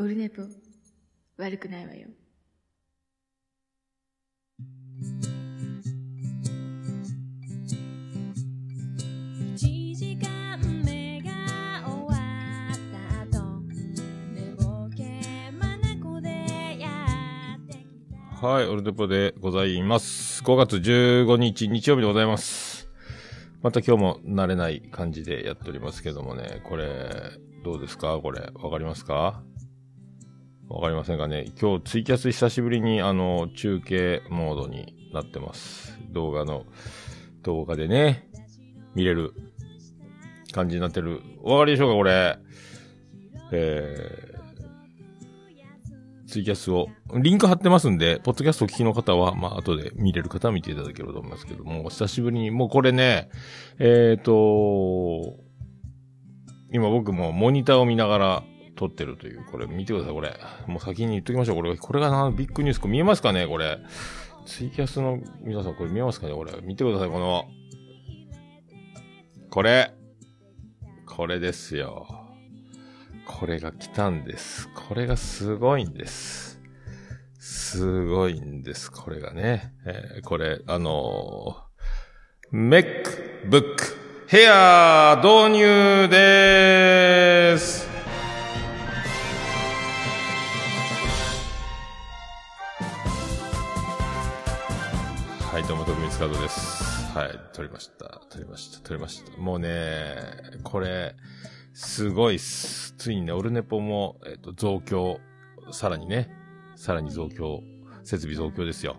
オルネポ、悪くないわよ。一時間目が終わった後寝ぼけ眼でやってきたはい、オルデポでございます。5月15日日曜日でございます。また今日も慣れない感じでやっておりますけどもね、これ、どうですか？これ、わかりますか？わかりませんかね今日ツイキャス久しぶりにあの、中継モードになってます。動画の、動画でね、見れる感じになってる。お分かりでしょうかこれ？えー、ツイキャスを、リンク貼ってますんで、ポッドキャストお聞きの方は、まあ、後で見れる方は見ていただければと思いますけども、久しぶりに、もうこれね、えっ、と、今僕もモニターを見ながら撮ってるという、これ見てください、これ。もう先に言っときましょう、これ。これがな、ビッグニュース、これ見えますかね、これ。ツイキャスの皆さん、これ見えますかね、これ。見てください、この、これ。これですよ。これが来たんです。これがすごいんです。すごいんです、これがね。えーこれ、あのー、MacBook Air 導入でーす。どうも、徳光カードです。はい、撮りました。撮りました。撮りました。もうね、これ、すごいっす。ついにね、オルネポも、えっ、と、増強、さらにね、さらに増強、設備増強ですよ。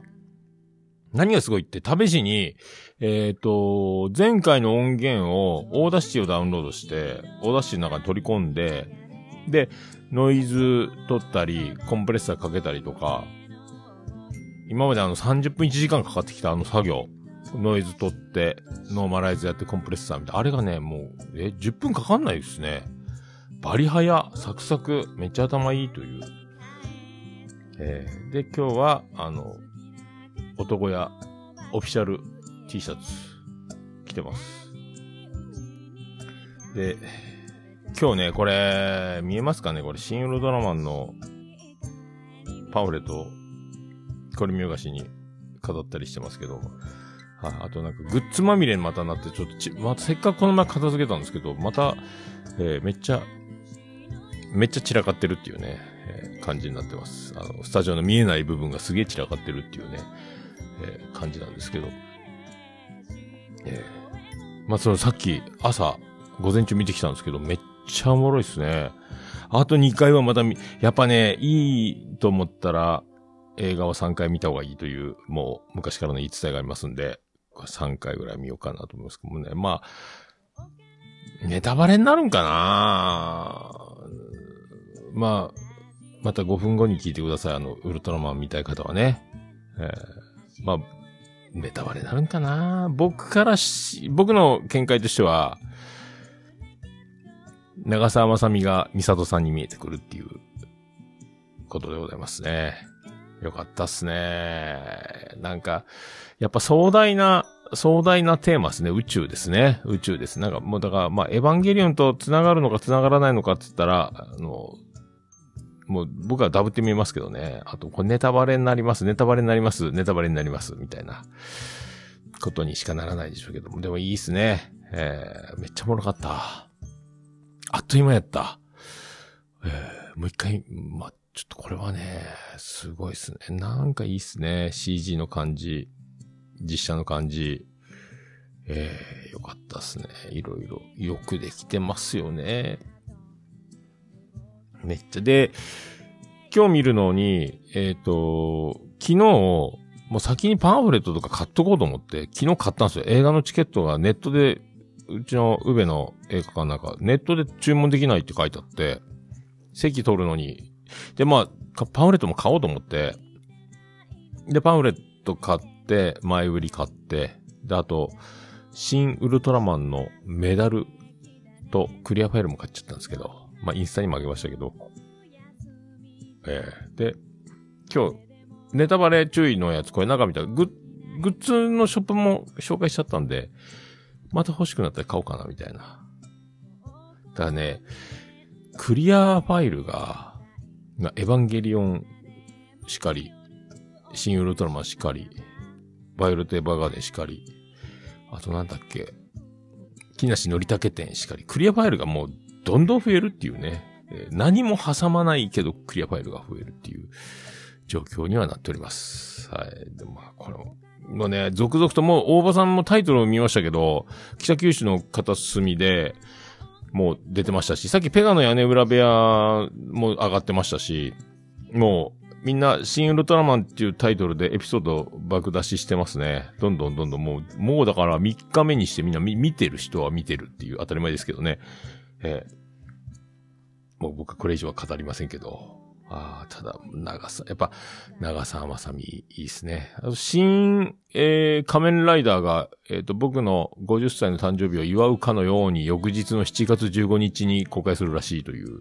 何がすごいって、試しに、えっ、と、前回の音源を、 Audacity をダウンロードして、 Audacity の中に取り込んで、で、ノイズ取ったり、コンプレッサーかけたりとか、今まであの30分1時間かかってきたあの作業、ノイズ取って、ノーマライズやってコンプレッサーみたいな、あれがね、もう、え、10分かかんないですね。バリ早、サクサク、めっちゃ頭いいという。えーで、今日は、あの、男屋、オフィシャル T シャツ、着てます。で、今日ね、これ、見えますかね？これ、シン・ウルトラマンのパンフレットこれ見よがしに飾ったりしてますけど、はい、あとなんか、グッズまみれにまたなって、ちょっとち、またせっかくこの前片付けたんですけど、また、えーめっちゃ、めっちゃ散らかってるっていうね、えー感じになってます。あの、スタジオの見えない部分がすげえ散らかってるっていうね、えー感じなんですけど。えーまあ、そのさっき朝、午前中見てきたんですけど、めっちゃおもろいっすね。あと2回はまた見、やっぱね、いいと思ったら、映画は3回見た方がいいという、もう昔からの言い伝えがありますんで、3回ぐらい見ようかなと思いますけどもね。まあ、ネタバレになるんかな？まあ、また5分後に聞いてください。あの、ウルトラマン見たい方はね。えーまあ、ネタバレになるんかな？僕からし、僕の見解としては、長澤まさみがミサトさんに見えてくるっていうことでございますね。よかったっすね。なんか、やっぱ壮大な、壮大なテーマですね。宇宙ですね。宇宙です。なんかもうだから、まあ、エヴァンゲリオンと繋がるのか繋がらないのかって言ったら、あの、もう僕はダブって見えますけどね。あと、これネタバレになります、ネタバレになります、ネタバレになります、みたいなことにしかならないでしょうけども。でもいいっすね。えー、めっちゃおもろかった。あっという間やった。えー、もう一回、ま、ちょっとこれはね、すごいっすね。なんかいいっすね。CG の感じ、実写の感じ。えー、よかったっすね。いろいろ、よくできてますよね。めっちゃ。で、今日見るのに、えっ、と、昨日、もう先にパンフレットとか買っとこうと思って、昨日買ったんですよ。映画のチケットがネットで、うちの宇部の映画館なんか、ネットで注文できないって書いてあって、席取るのに、で、まあ、パンフレットも買おうと思って、で、パンフレット買って、前売り買って、で、あと、新ウルトラマンのメダルとクリアファイルも買っちゃったんですけど、まあ、インスタにもあげましたけど、えー、で、今日、ネタバレ注意のやつ、これ中見た。ら、グッ、グッズのショップも紹介しちゃったんで、また欲しくなったら買おうかな、みたいな。だからね、クリアファイルが、まあエヴァンゲリオンしかり、シン・ウルトラマンしかり、バイオレット・エヴァーガーデンしかり、あとなんだっけ、木梨憲武店しかり、クリアファイルがもうどんどん増えるっていうね、えー何も挟まないけどクリアファイルが増えるっていう状況にはなっております。はい。でもまあ、これも、もうね、続々ともう大場さんもタイトルを見ましたけど、北九州の片隅で、もう出てましたし、さっきペガの屋根裏部屋も上がってましたし、もう、みんな、新ウルトラマンっていうタイトルでエピソード爆出ししてますね。どんどんどんどんもう、もうだから3日目にしてみんな見てる人は見てるっていう当たり前ですけどね。えーもう僕これ以上は語りませんけど。ああ、ただ、長さ、やっぱ、長澤まさみいいですね。あと、新、えー、仮面ライダーが、えっ、と、僕の50歳の誕生日を祝うかのように、翌日の7月15日に公開するらしいという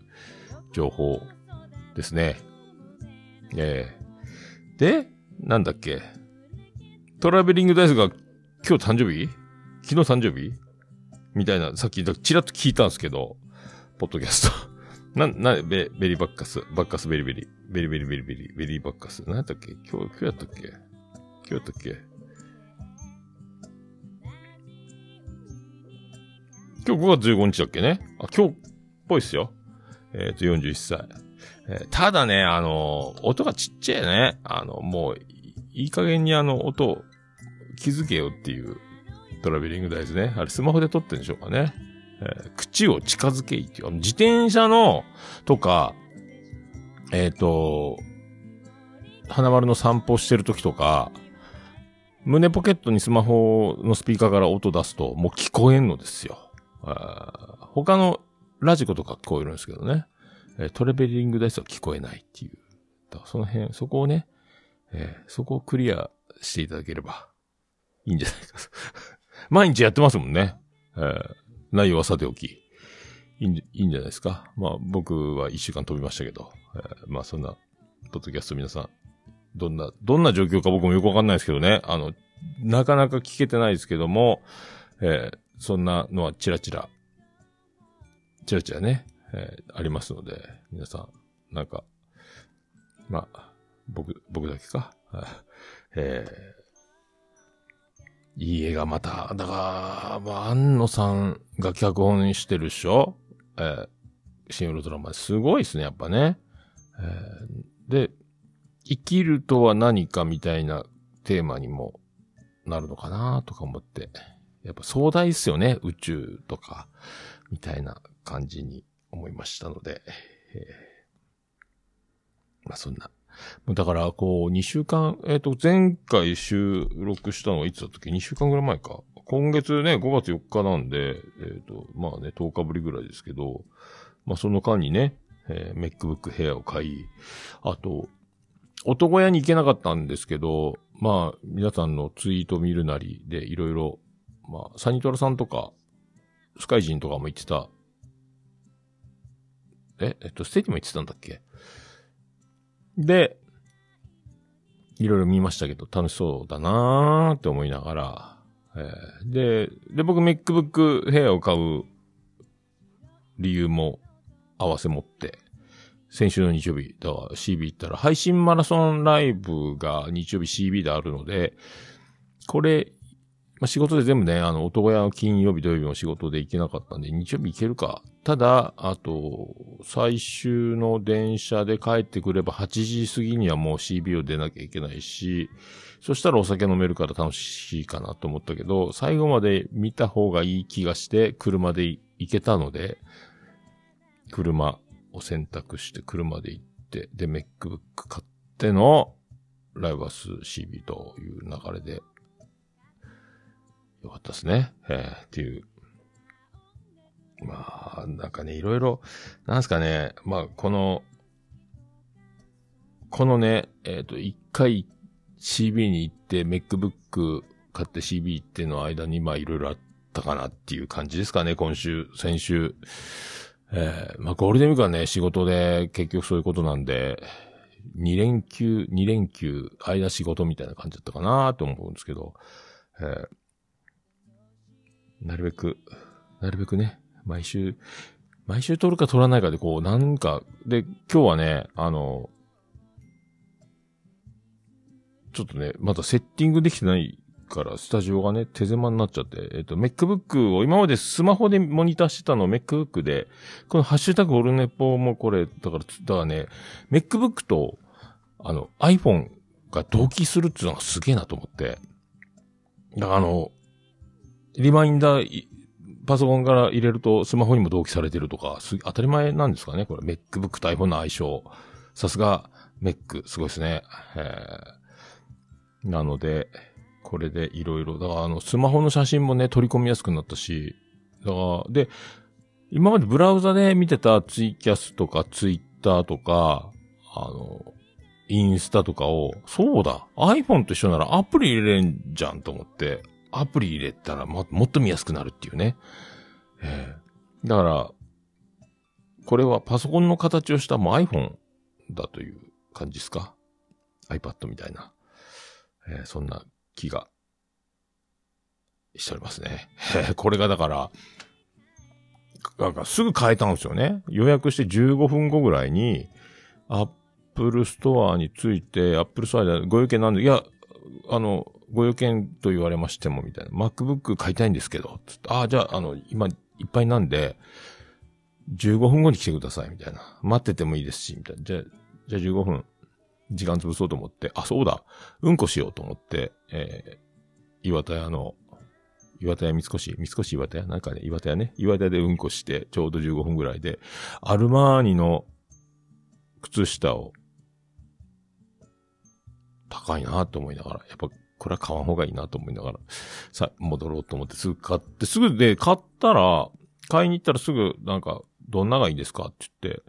情報ですね。ええで、なんだっけ？トラベリングダイスが今日誕生日？昨日誕生日？みたいな、さっきちらっと聞いたんですけど、ポッドキャスト。な、な、ベ、ベリーバッカス、バッカスベリベリ、ベリベリベリベリ、ベリーバッカス。何やったっけ？今日、今日やったっけ？今日やったっけ？今日5月15日だっけね？あ、今日っぽいっすよ。えっ、と、41歳。えーただね、あの音がちっちゃいね。あの、もう、いいい加減にあの、音、気づけよっていうトラベリングダイズね。あれスマホで撮ってんでしょうかね。えー口を近づけいっていう。あの自転車の、とか、えっ、と、花丸の散歩してる時とか、胸ポケットにスマホのスピーカーから音出すと、もう聞こえんのですよ。他のラジコとか聞こえるんですけどね。えトレベリングダイスは聞こえないっていう。だからその辺、そこをね、えーそこをクリアしていただければいいんじゃないかと。毎日やってますもんね。えー内容はさておき。いいんいいんじゃないですか？まあ僕は一週間飛びましたけど、えーまあそんな、ポッドキャスト皆さん、どんな、どんな状況か僕もよくわかんないですけどね。あの、なかなか聞けてないですけども、えーそんなのはチラチラ、チラチラね、えーありますので、皆さん、なんか、まあ、僕、僕だけか？えーいい映画また、だから、まあ、安野さんが脚本してるっしょ？えー、新ウルトラマン。すごいですね、やっぱね。えーで、生きるとは何かみたいなテーマにもなるのかなとか思って。やっぱ壮大っすよね、宇宙とか、みたいな感じに思いましたので。えーまあそんな。だから、こう、2週間、えっ、と、前回収録したのはいつだったっけ ?2 週間ぐらい前か。今月ね、5月4日なんで、えっ、と、まあね、10日ぶりぐらいですけど、まあその間にね、えー、MacBook Air を買い、あと、男屋に行けなかったんですけど、まあ、皆さんのツイート見るなりで、いろいろ、まあ、サニトラさんとか、スカイジンとかも言ってた、え、えっと、ステーキも言ってたんだっけ？で、いろいろ見ましたけど、楽しそうだなーって思いながら、えーで、で、僕 MacBook Air を買う理由も合わせ持って、先週の日曜日、だから CB 行ったら、配信マラソンライブが日曜日 CB であるので、これ、まあ、仕事で全部ね、あの、男屋の金曜日土曜日も仕事で行けなかったんで、日曜日行けるか。ただ、あと、最終の電車で帰ってくれば8時過ぎにはもう CB を出なきゃいけないし、そしたらお酒飲めるから楽しいかなと思ったけど、最後まで見た方がいい気がして、車で行けたので、車を選択して車で行って、で、MacBook 買っての、ライブハウス CB という流れで、よかったですね。えーっていう。まあ、なんかね、いろいろ、なんすかね、まあ、この、このね、えっ、と、一回 CB に行って MacBook 買って CB 行っての間に、まあ、いろいろあったかなっていう感じですかね、今週、先週。えーまあ、ゴールデンウィークはね、仕事で結局そういうことなんで、2連休、2連休、間仕事みたいな感じだったかなと思うんですけど、えーなるべく、なるべくね、毎週、毎週撮るか撮らないかで、こう、なんか、で、今日はね、あの、ちょっとね、まだセッティングできてないから、スタジオがね、手狭になっちゃって、えっと、MacBook を、今までスマホでモニターしてたのを MacBook で、このハッシュタグオルネポもこれ、だから、だからね、MacBook と、あの、iPhone が同期するっていうのがすげえなと思って。だからあの、リマインダー、パソコンから入れるとスマホにも同期されてるとか、す当たり前なんですかねこれ、MacBook と iPhone の相性。さすが、Mac、すごいですね。えー、なので、これでいろいろ、だからあの、スマホの写真もね、取り込みやすくなったし、だから、で、今までブラウザで見てたツイキャスとかツイッターとか、あの、インスタとかを、そうだ、iPhone と一緒ならアプリ入れれんじゃんと思って、アプリ入れたらももっと見やすくなるっていうね。ええだから、これはパソコンの形をしたもう iPhone だという感じですか ?iPad みたいな。えーそんな気がしておりますね。これがだから、なんかすぐ変えたんですよね。予約して15分後ぐらいに、Apple Store について、Apple Store でご用件なんで、いや、あの、ご用件と言われましても、みたいな。MacBook 買いたいんですけど、つってああ、じゃあ、あの、今、いっぱいなんで、15分後に来てください、みたいな。待っててもいいですし、みたいな。じゃあ、じゃあ15分、時間潰そうと思って、あ、そうだ、うんこしようと思って、えー、岩田屋の、岩田屋三越三越岩田屋？なんかね、岩田屋ね。岩田屋でうんこして、ちょうど15分ぐらいで、アルマーニの靴下を、高いなと思いながら、やっぱ、これは買わん方がいいなと思いながら、さ、戻ろうと思ってすぐ買って、すぐで、買ったら、買いに行ったらすぐ、なんか、どんながいいですかって言って、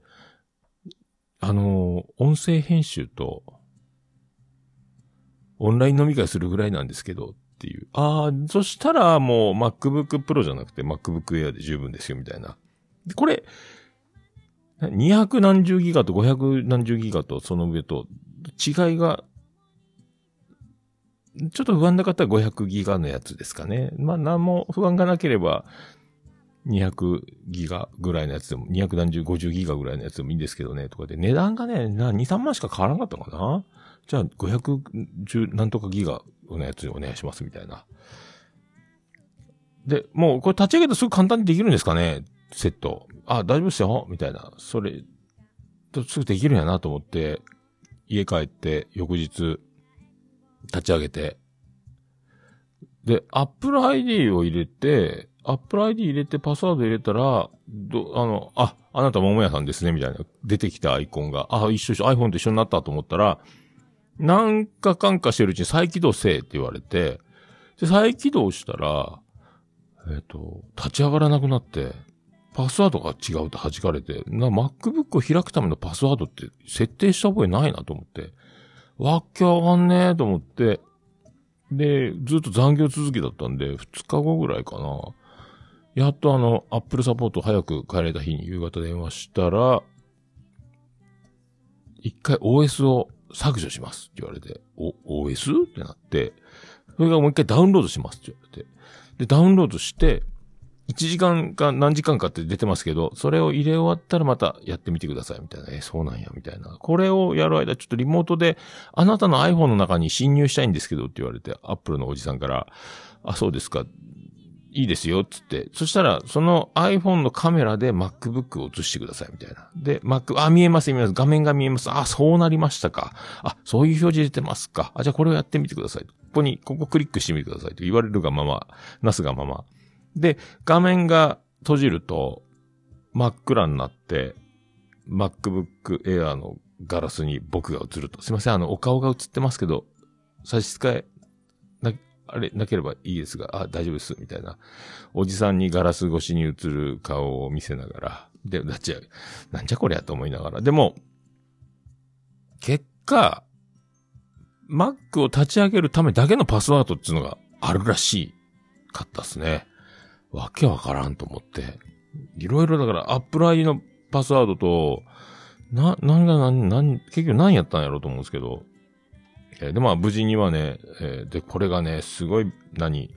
あのー音声編集と、オンライン飲み会するぐらいなんですけど、っていう。ああ、そしたらもう MacBook Pro じゃなくて MacBook Air で十分ですよ、みたいな。これ、200何十ギガと500何十ギガとその上と違いが、ちょっと不安な方は500ギガのやつですかね。まあ何も不安がなければ200ギガぐらいのやつでも、2何十50ギガぐらいのやつでもいいんですけどね、とかで値段がね、な、2、3万しか変わらなかったかなじゃあ510なんとかギガのやつでお願いします、みたいな。で、もうこれ立ち上げたらすぐ簡単にできるんですかね？セット。あ、大丈夫ですよみたいな。それ、とすぐできるんやなと思って、家帰って翌日、立ち上げて、で、Apple ID を入れて、Apple ID 入れてパスワード入れたら、ど、あの、あ、あなた桃屋さんですね、みたいな。出てきたアイコンが、あ、一緒一緒、iPhone と一緒になったと思ったら、なんかかんかしてるうちに再起動せえって言われて、で、再起動したら、えっ、と、立ち上がらなくなって、パスワードが違うと弾かれて、な、MacBook を開くためのパスワードって設定した覚えないなと思って、わっけわかんねえと思って、で、ずっと残業続きだったんで、2日後ぐらいかな。やっとあの、Apple サポート早く帰れた日に夕方電話したら、一回 OS を削除しますって言われて、お、OS? ってなって、それがもう一回ダウンロードしますって言われて。で、ダウンロードして、1時間か何時間かって出てますけど、それを入れ終わったらまたやってみてくださいみたいな。え、そうなんや、みたいな。これをやる間、ちょっとリモートで、あなたの iPhone の中に侵入したいんですけどって言われて、Apple のおじさんから、あ、そうですか。いいですよ、つって。そしたら、その iPhone のカメラで MacBook を映してください、みたいな。で、Mac、あ、見えます、見えます。画面が見えます。あ、そうなりましたか。あ、そういう表示出てますか。あ、じゃあこれをやってみてください。ここに、ここクリックしてみてくださいと言われるがまま、なすがまま。で、画面が閉じると、真っ暗になって、MacBook Air のガラスに僕が映ると。すいません、あの、お顔が映ってますけど、差し支え、な、あれ、なければいいですが、あ、大丈夫です、みたいな。おじさんにガラス越しに映る顔を見せながら、で、だっちゃ、なんじゃこりゃと思いながら。でも、結果、Mac を立ち上げるためだけのパスワードっていうのがあるらしいかったっすね。わけわからんと思って。いろいろだから、Apple ID のパスワードと、な、なんが、なん、なん、結局何やったんやろうと思うんですけど、えーで、まあ、無事にはね、えーで、これがね、すごい、何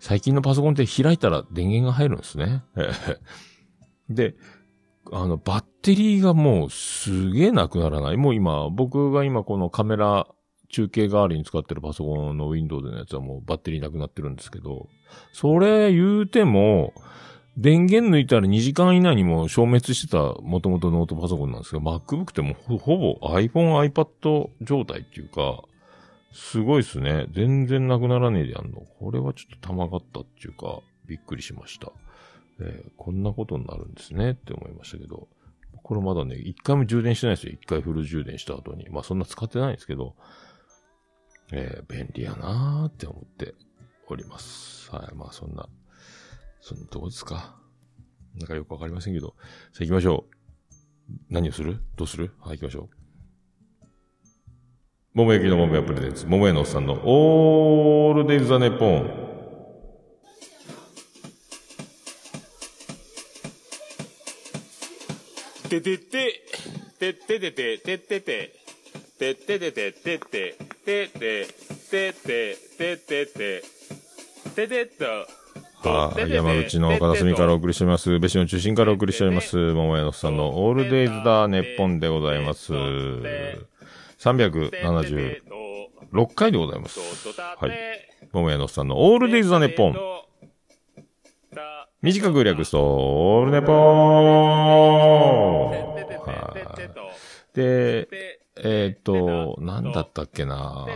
最近のパソコンって開いたら電源が入るんですね。で、あの、バッテリーがもうすげえなくならない。もう今、僕が今このカメラ中継代わりに使ってるパソコンの Windows のやつはもうバッテリーなくなってるんですけど、それ言うても、電源抜いたら2時間以内にも消滅してた元々ノートパソコンなんですけど、MacBook ってもうほぼ iPhone、iPad 状態っていうか、すごいっすね。全然なくならねえでやんの。これはちょっと玉がったっていうか、びっくりしました。えーこんなことになるんですねって思いましたけど、これまだね、一回も充電してないですよ。一回フル充電した後に。まあそんな使ってないんですけど、えー便利やなーって思っております。はい。まあそんな、そんなとこですか。なんかよくわかりませんけど。さあ行きましょう。何をする？どうする？はい、行きましょう。桃焼きの桃屋プレゼンツ、桃屋のおっさんのオールデイズ・ザ・ネッポン。ててて、てててててて、てててて、ててて、てててて、ててて、てて、てて、ててて、ててと。はい、山口の片隅からお送りしております。別紙の中心からお送りしております。桃屋のさんのオールデイズ・ザ・ネッポンでございます。376回でございます。はい。桃屋のさんのオールデイズ・ザ・ネッポン。短く略すと、オールネポー。ンはい。で、えーっと、なんだったっけな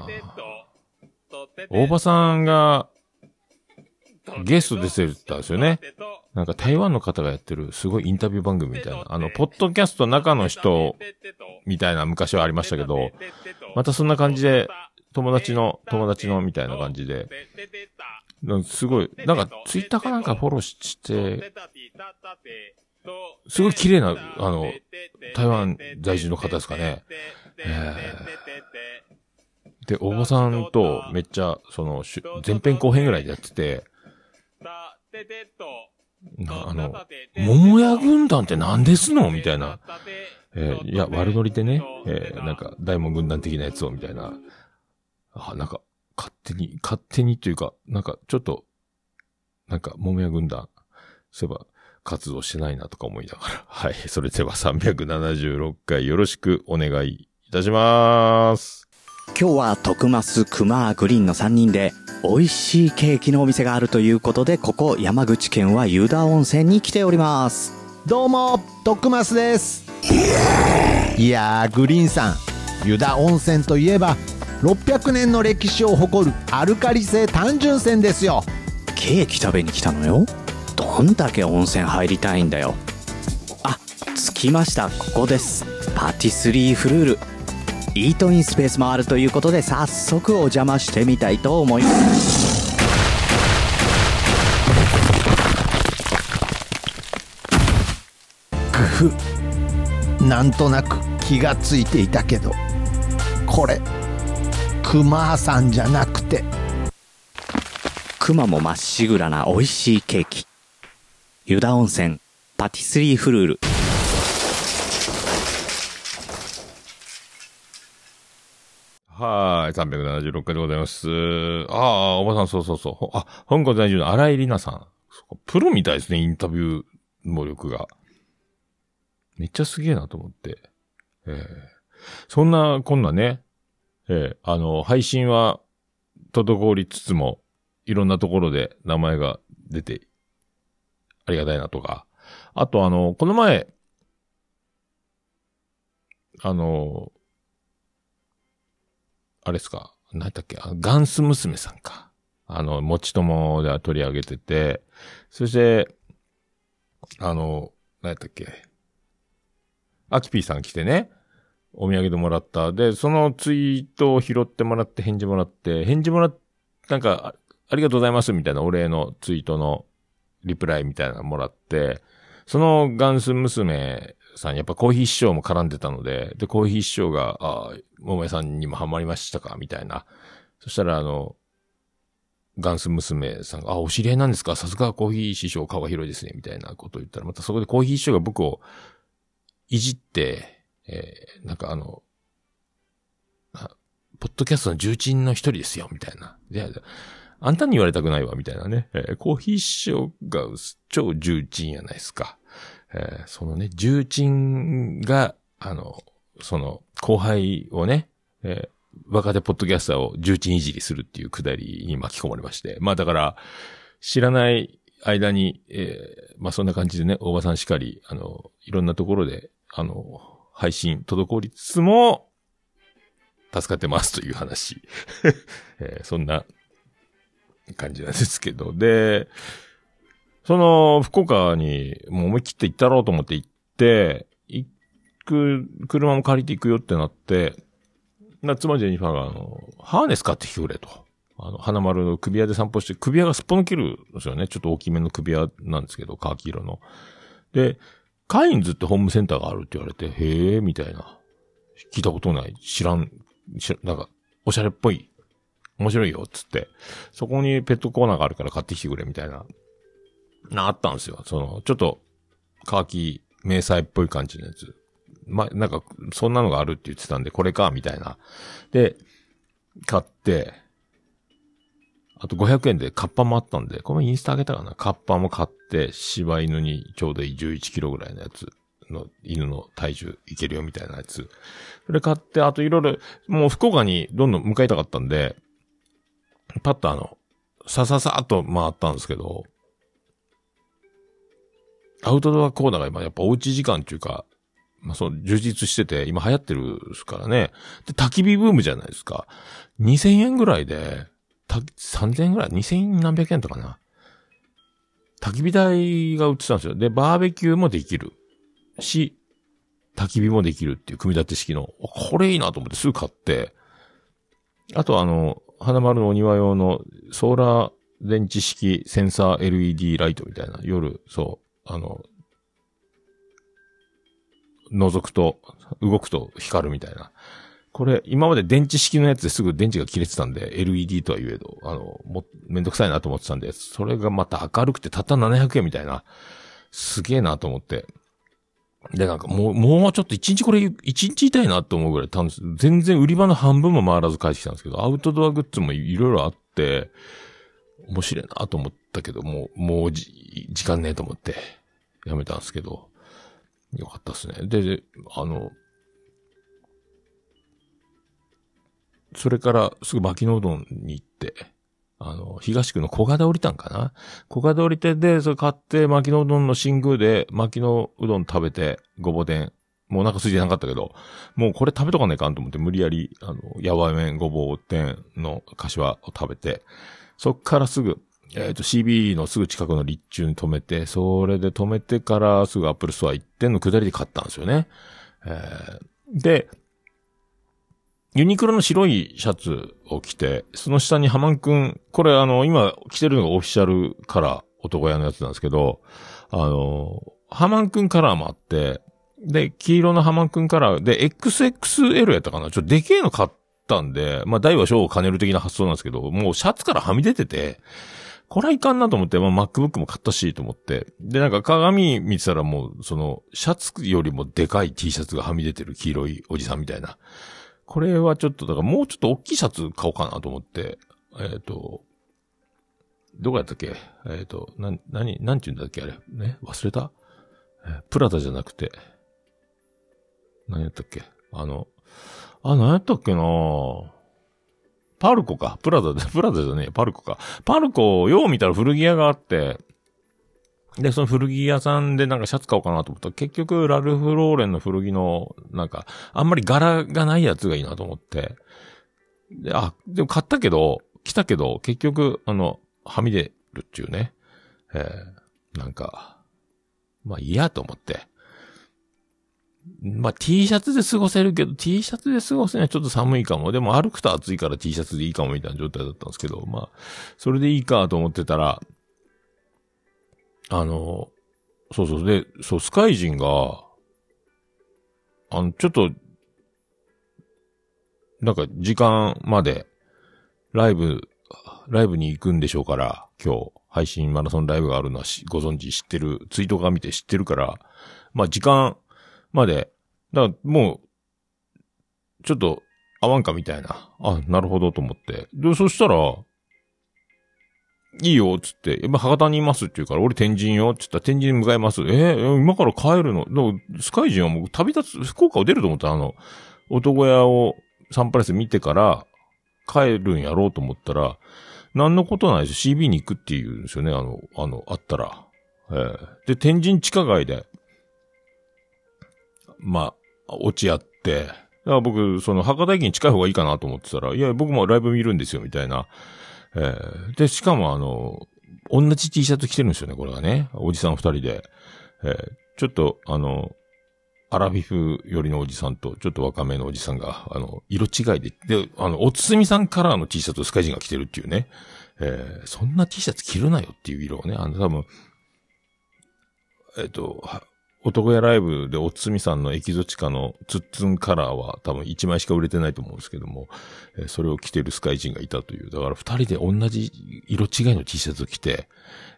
大場さんがゲスト出てたんですよね。なんか台湾の方がやってるすごいインタビュー番組みたいな。あの、ポッドキャスト中の人みたいな昔はありましたけど、またそんな感じで、友達の、友達のみたいな感じで、すごい、なんかツイッターかなんかフォローして、すごい綺麗な、あの、台湾在住の方ですかね。えで、大場さんとめっちゃ、その、前編後編ぐらいでやってて、なあの、桃屋軍団って何ですの？みたいな。えーいや、悪ノリでね、えーなんか、大門軍団的なやつを、みたいな。あ、なんか、勝手に、勝手にというか、なんか、ちょっと、なんか、桃屋軍団、そういえば、活動してないなとか思いながら。はい。それでは376回よろしくお願いいたします。今日は徳増クマグリーンの3人で美味しいケーキのお店があるということでここ山口県は湯田温泉に来ております。どうも、トックマスです。いやー、グリーンさん、湯田温泉といえば、600年の歴史を誇るアルカリ性単純泉ですよ。ケーキ食べに来たのよ。どんだけ温泉入りたいんだよ。あ着きました。ここです。パティスリーフルールイートインスペースもあるということで早速お邪魔してみたいと思います。なんとなく気がついていたけど、これ、クマさんじゃなくて、熊もまっしぐらな美味しいケーキ。湯田温泉パティスリーフルールはい。376回でございます。ああ、おばさん、そうそうそう。あ、香港在住の荒井里奈さん。プロみたいですね、インタビュー能力が。めっちゃすげえなと思って。ええそんな、こんなね、ええあの、配信は滞りつつも、いろんなところで名前が出て、ありがたいなとか。あと、あの、この前、あの、あれですか、何やったっけ、あガンス娘さんか。あの、もちともでは取り上げてて、そして、あの、何やったっけ、アキピーさん来てね、お土産でもらった。で、そのツイートを拾ってもらって、返事もらって、返事もらっ、なんか、あありがとうございます。みたいなお礼のツイートのリプライみたいなのもらって、そのガンス娘さん、やっぱコーヒー師匠も絡んでたので、で、コーヒー師匠が、ああ、桃江さんにもハマりましたか？みたいな。そしたら、あの、ガンス娘さんが、あ、お知り合いなんですか？さすがコーヒー師匠顔広いですね。みたいなことを言ったら、またそこでコーヒー師匠が僕をいじって、えー、なんかあの、ポッドキャストの重鎮の一人ですよ、みたいな。いや、あんたに言われたくないわ、みたいなね。えーコーヒー師匠が超重鎮やないですか。えーそのね、重鎮が、あの、その、後輩をね、えー若手ポッドキャスターを重鎮いじりするっていうくだりに巻き込まれまして。まあだから、知らない間に、えーまあそんな感じでね、大場さんしかり、あの、いろんなところで、あの、配信滞りつつも、助かってますという話。えーそんな感じなんですけど。で、その、福岡にもう思い切って行ったろうと思って行って、行く、車も借りて行くよってなって、な、妻ジェニファーが、あの、ハーネス買ってきてくれと。あの、花丸の首輪で散歩して、首輪がすっぽ抜けるんですよね。ちょっと大きめの首輪なんですけど、カーキ色の。で、カインズってホームセンターがあるって言われて、へえ、みたいな。聞いたことない。知らん、知らんなんか、おしゃれっぽい。面白いよ、つって。そこにペットコーナーがあるから買ってきてくれ、みたいな。な、あったんですよ。その、ちょっと、カーキ、迷彩っぽい感じのやつ。ま、なんか、そんなのがあるって言ってたんで、これか、みたいな。で、買って、あと500円でカッパもあったんで、これインスタあげたかなカッパも買って、柴犬にちょうどいい11キロぐらいのやつの、犬の体重いけるよみたいなやつ。それ買って、あといろいろ、もう福岡にどんどん向かいたかったんで、パッとあの、さささっと回ったんですけど、アウトドアコーナーが今やっぱおうち時間っていうか、まあ、そう、充実してて、今流行ってるですからね。で、焚き火ブームじゃないですか。2000円ぐらいで、た、3000円ぐらい ?2000 何百円とかな。焚き火台が売ってたんですよ。で、バーベキューもできる。し、焚き火もできるっていう組み立て式の、これいいなと思ってすぐ買って、あとあの、花丸のお庭用のソーラー電池式センサー LED ライトみたいな、夜、そう、あの、覗くと、動くと光るみたいな。これ、今まで電池式のやつですぐ電池が切れてたんで、LED とは言えど、あの、も、めんどくさいなと思ってたんで、それがまた明るくてたった700円みたいな。すげえなと思って。で、なんかもう、もうちょっと一日これ、一日いたいなと思うぐらい楽しい。全然売り場の半分も回らず帰ってきたんですけど、アウトドアグッズもいろいろあって、面白いなと思ったけど、もう、もうじ、時間ねえと思って、やめたんですけど、よかったですね。で、あの、それからすぐ牧野うどんに行って、あの、東区の小賀で降りたんかな？小賀で降りて、で、それ買って、牧野うどんの新宮で、牧野うどん食べて、ごぼう天。もうお腹空いてなかったけど、もうこれ食べとかないかんと思って、無理やり、あの、やわ麺ごぼう天の柏を食べて、そっからすぐ、えっ、と、CB のすぐ近くの立駐に止めて、それで止めてからすぐアップルストア行っての下りで買ったんですよね。えーで、ユニクロの白いシャツを着て、その下にハマンくん、これあの、今着てるのがオフィシャルカラー、男屋のやつなんですけど、あの、ハマンくんカラーもあって、で、黄色のハマンくんカラーで、XXL やったかな？ちょっとでけえの買ったんで、まあ、大は小を兼ねる的な発想なんですけど、もうシャツからはみ出てて、これはいかんなと思って、まあ、MacBook も買ったし、と思って。で、なんか鏡見てたらもう、その、シャツよりもでかい T シャツがはみ出てる黄色いおじさんみたいな。これはちょっと、だからもうちょっと大きいシャツ買おうかなと思って、えっ、と、どこやったっけ？えっ、と、な、なに、なんて言うんだっけあれ？ね忘れた？えプラダじゃなくて、何やったっけ？あの、あ、何やったっけなぁ？パルコか。プラダで、プラダじゃねえ、パルコか。パルコ、よう見たら古着屋があって、で、その古着屋さんでなんかシャツ買おうかなと思ったら、結局、ラルフ・ローレンの古着の、なんか、あんまり柄がないやつがいいなと思って。で、あ、でも買ったけど、来たけど、結局、あの、はみ出るっていうね。えー、なんか、まあいいやと思って。まあ T シャツで過ごせるけど、T シャツで過ごすにはちょっと寒いかも。でも歩くと暑いから T シャツでいいかもみたいな状態だったんですけど、まあ、それでいいかと思ってたら、あの、そうそう、で、そう、スカイジンが、あの、ちょっと、なんか時間まで、ライブ、ライブに行くんでしょうから、今日、配信マラソンライブがあるのはご存知知ってる、ツイートが見て知ってるから、まあ時間まで、だからもう、ちょっと合わんかみたいな。あ、なるほどと思って。で、そしたら、いいよ、つって、今博多にいますって言うから、俺天神よ、つったら天神に向かいます。えー今から帰るの？でもスカイジンはもう旅立つ、福岡を出ると思ったあの、男屋をサンプライス見てから、帰るんやろうと思ったら、何のことないです CB に行くって言うんですよね、あの、あの、あったら。えーで、天神地下街で、まあ、落ち合って、だから僕、その、博多駅に近い方がいいかなと思ってたら、いや、僕もライブ見るんですよ、みたいな。えーで、しかもあの、同じ T シャツ着てるんですよね、これがね。おじさん二人で。えーちょっと、あの、アラフィフ寄りのおじさんと、ちょっと若めのおじさんが、あの、色違いで、で、あの、おつすみさんカラーの T シャツをスカイジンが着てるっていうね。えーそんな T シャツ着るなよっていう色をね、あの、多分、えっ、と、男屋ライブでおつみさんのエキゾチカのツッツンカラーは多分1枚しか売れてないと思うんですけども、えーそれを着てるスカイジンがいたという。だから二人で同じ色違いの T シャツを着て、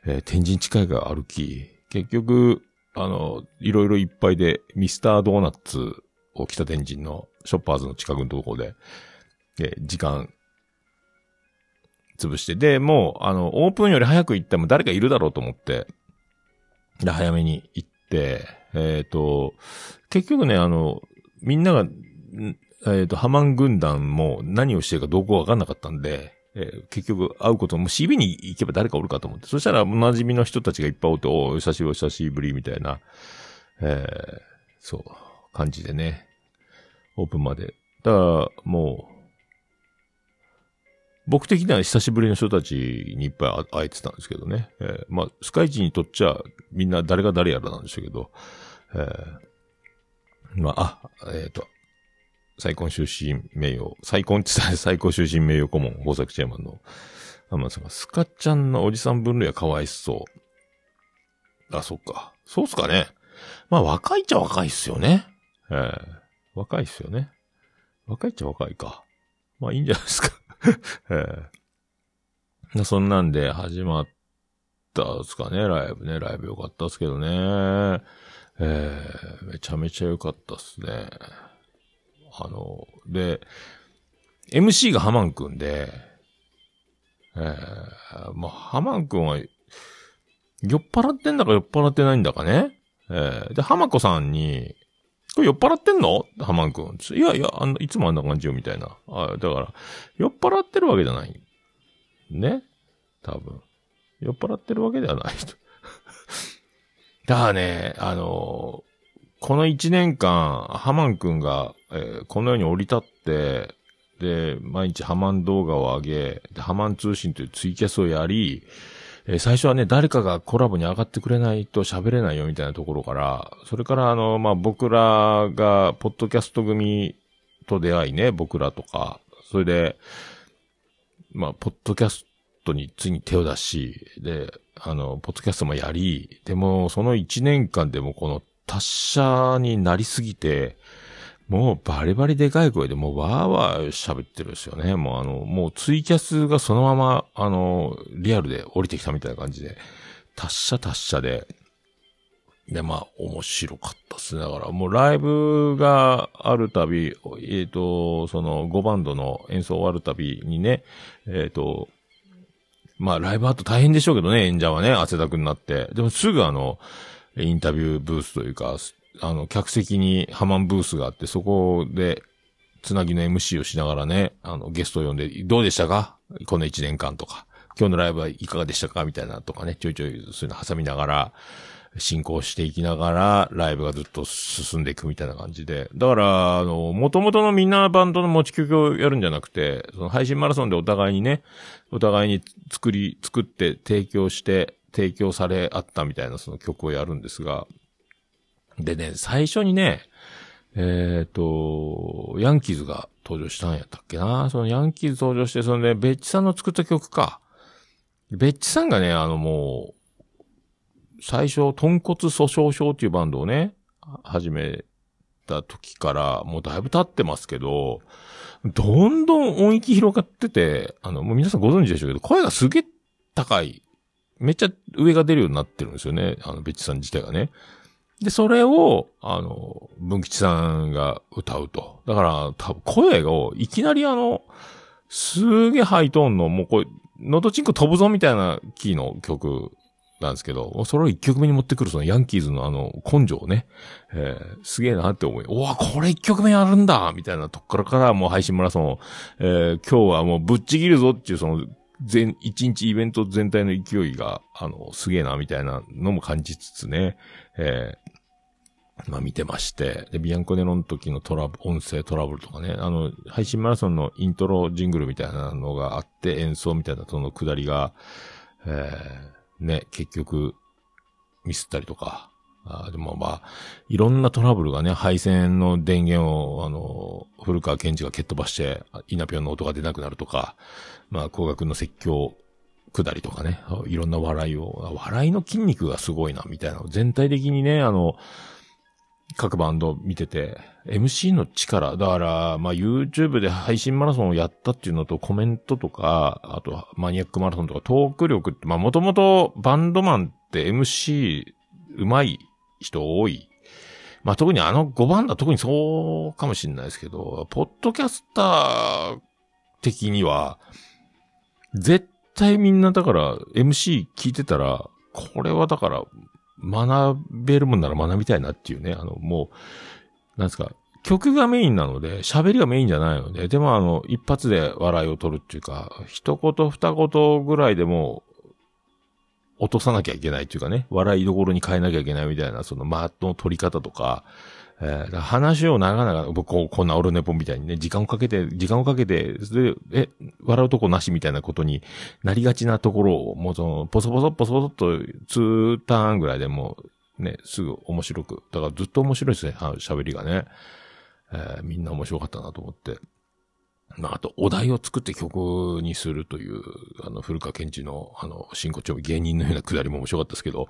えー天神近いが歩き、結局、あの、いろいろいっぱいで、ミスタードーナッツを着た天神のショッパーズの近くのところで、えー時間、潰して、で、もう、あの、オープンより早く行っても誰かいるだろうと思って、で、早めに行って、えっ、と、結局ね、あの、みんなが、えっ、と、ハマン軍団も何をしてるかどうこうわかんなかったんで、えー結局会うことも CB に行けば誰かおるかと思って、そしたらお馴染みの人たちがいっぱいおって、お久しぶり、久しぶり、みたいな、えーそう、感じでね、オープンまで。だから、もう、僕的には久しぶりの人たちにいっぱい会えてたんですけどね。えーまあ、スカイジにとっちゃ、みんな誰が誰やらなんでしたけど、えーまあ、あ、えっ、と、最高出身名誉、最高って言ったら最高出身名誉顧問、大崎チェアマンの、天野さんが、スカちゃんのおじさん分類はかわいそう。あ、そっか。そうっすかね。まあ、若いっちゃ若いっすよね。ええ若いっすよね。若いっちゃ若いか。まあ、いいんじゃないですか。えそんなんで始まったっすかね、ライブね。ライブ良かったっすけどね。ええめちゃめちゃ良かったっすね。あの、で、MC がハマンくんで、ええまあ、ハマンくんは、酔っ払ってんだか酔っ払ってないんだかね。ええで、ハマコさんに、これ酔っ払ってんの？ハマンくん。いやいや、あの、いつもあんな感じよ、みたいな。あだから、酔っ払ってるわけじゃない。ね？多分。酔っ払ってるわけではない。だからね、あのこの一年間、ハマンくんが、えーこの世に降り立って、で、毎日ハマン動画を上げ、でハマン通信というツイキャスをやり、えー最初はね、誰かがコラボに上がってくれないと喋れないよみたいなところから、それからあの、まあ、僕らが、ポッドキャスト組と出会いね、僕らとか、それで、まあ、ポッドキャストについに手を出し、で、あの、ポッドキャストもやり、でも、その一年間でもこの達者になりすぎて、もうバリバリでかい声でもうわーわー喋ってるんですよね。もうあの、もうツイキャスがそのまま、あの、リアルで降りてきたみたいな感じで、達者達者で、で、まあ、面白かったっすね。だから、もうライブがあるたび、えっ、と、その5バンドの演奏終わるたびにね、えっ、と、まあ、ライブあと大変でしょうけどね、演者はね、汗だくになって。でもすぐあの、インタビューブースというか、あの、客席にハマンブースがあって、そこで、つなぎの MC をしながらね、あの、ゲストを呼んで、どうでしたか？この1年間とか。今日のライブはいかがでしたか？みたいなとかね、ちょいちょいそういうの挟みながら、進行していきながら、ライブがずっと進んでいくみたいな感じで。だから、あの、元々のみんなバンドの持ち曲をやるんじゃなくて、その配信マラソンでお互いにね、お互いに作り、作って提供して、提供されあったみたいなその曲をやるんですが、でね、最初にね、えっ、と、ヤンキーズが登場したんやったっけな。そのヤンキーズ登場して、そのね、ベッチさんの作った曲か。ベッチさんがね、あのもう、最初、豚骨訴訟症っていうバンドをね、始めた時から、もうだいぶ経ってますけど、どんどん音域広がってて、あの、もう皆さんご存知でしょうけど、声がすげえ高い。めっちゃ上が出るようになってるんですよね。あの、ベッチさん自体がね。で、それを、あの、文吉さんが歌うと。だから、多分声を、いきなりあの、すげえハイトーンの、もうこれ、のどちんこ飛ぶぞみたいなキーの曲なんですけど、それを一曲目に持ってくるそのヤンキーズのあの根性をね、えー、すげえなって思い、おわ、これ一曲目やるんだ！みたいなとこからからもう配信マラソンを、えー、今日はもうぶっちぎるぞっていうその、全、一日イベント全体の勢いが、あの、すげえな、みたいなのも感じつつね、えー、まあ見てまして、で、ビアンコネロの時のトラブ、音声トラブルとかね、あの、配信マラソンのイントロジングルみたいなのがあって、演奏みたいなその下りが、えー、ね、結局、ミスったりとか、あでもまあ、いろんなトラブルがね、配線の電源を、あの、古川健二が蹴っ飛ばして、イナピョンの音が出なくなるとか、まあ、高額の説教下りとかね、いろんな笑いを、笑いの筋肉がすごいな、みたいな。全体的にね、あの、各バンド見てて、MC の力、だから、まあ、YouTube で配信マラソンをやったっていうのとコメントとか、あとマニアックマラソンとかトーク力って、まあ、もともとバンドマンって MC 上手い人多い。まあ、特にあの5番だ特にそうかもしれないですけど、ポッドキャスター的には、絶対みんなだから MC 聞いてたら、これはだから学べるもんなら学びたいなっていうね、あのもう、なんですか、曲がメインなので、喋りがメインじゃないので、でもあの、一発で笑いを取るっていうか、一言二言ぐらいでも、落とさなきゃいけないっていうかね、笑いどころに変えなきゃいけないみたいな、そのマートの取り方とか、えー話を長々、僕こ、んなオルネポみたいにね、時間をかけて、時間をかけて、それで、え、笑うとこなしみたいなことになりがちなところを、もうその、ポソポソポソっと、ツーターンぐらいでもう、ね、すぐ面白く。だからずっと面白いですね、喋りがね。えーみんな面白かったなと思って。まあ、あと、お題を作って曲にするという、あの、古川健二の、あの、真骨頂芸人のようなくだりも面白かったですけど、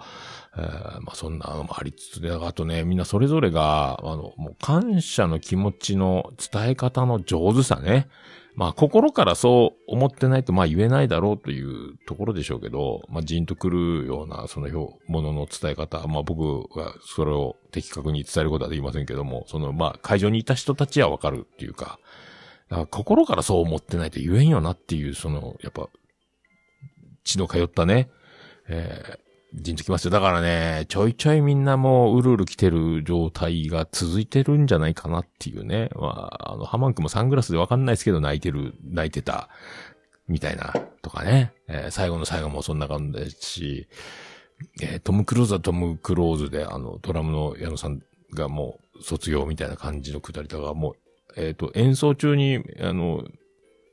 えーまあ、そんなのもありつつで、あとね、みんなそれぞれが、あの、もう感謝の気持ちの伝え方の上手さね。まあ、心からそう思ってないと、まあ、言えないだろうというところでしょうけど、まあ、じんとくるような、その表、ものの伝え方、まあ、僕はそれを的確に伝えることはできませんけども、その、まあ、会場にいた人たちはわかるっていうか、だから心からそう思ってないと言えんよなっていう、その、やっぱ、血の通ったね、えー、じんときますよ。だからね、ちょいちょいみんなもううるうる来てる状態が続いてるんじゃないかなっていうね。まあ、あの、ハマンクもサングラスでわかんないですけど泣いてる、泣いてた、みたいな、とかね。えー最後の最後もそんな感じですし、えートム・クルーズはトム・クローズで、あの、ドラムの矢野さんがもう卒業みたいな感じのくだりとか、もう、えっ、と、演奏中に、あの、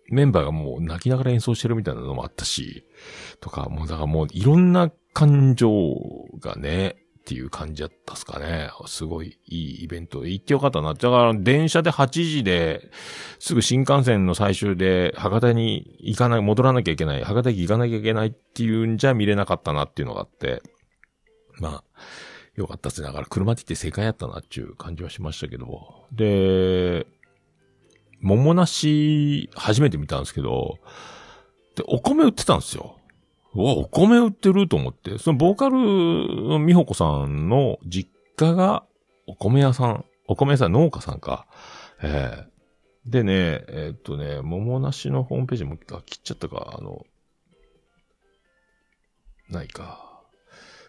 メンバーがもう泣きながら演奏してるみたいなのもあったし、とか、もうだからもういろんな感情がね、っていう感じだったっすかね。すごいいいイベントで。行ってよかったな。だから電車で8時で、すぐ新幹線の最終で博多に行かない、戻らなきゃいけない、博多駅行かなきゃいけないっていうんじゃ見れなかったなっていうのがあって、まあ、よかったっすね。だから車で行って正解やったなっていう感じはしましたけど。で、桃梨、初めて見たんですけど、で、お米売ってたんですよ。わ、お米売ってると思って。そのボーカルの美穂子さんの実家がお米屋さん、お米屋さん、農家さんか。ええでね、えーっとね、桃梨のホームページも、あ、切っちゃったか、あの、ないか。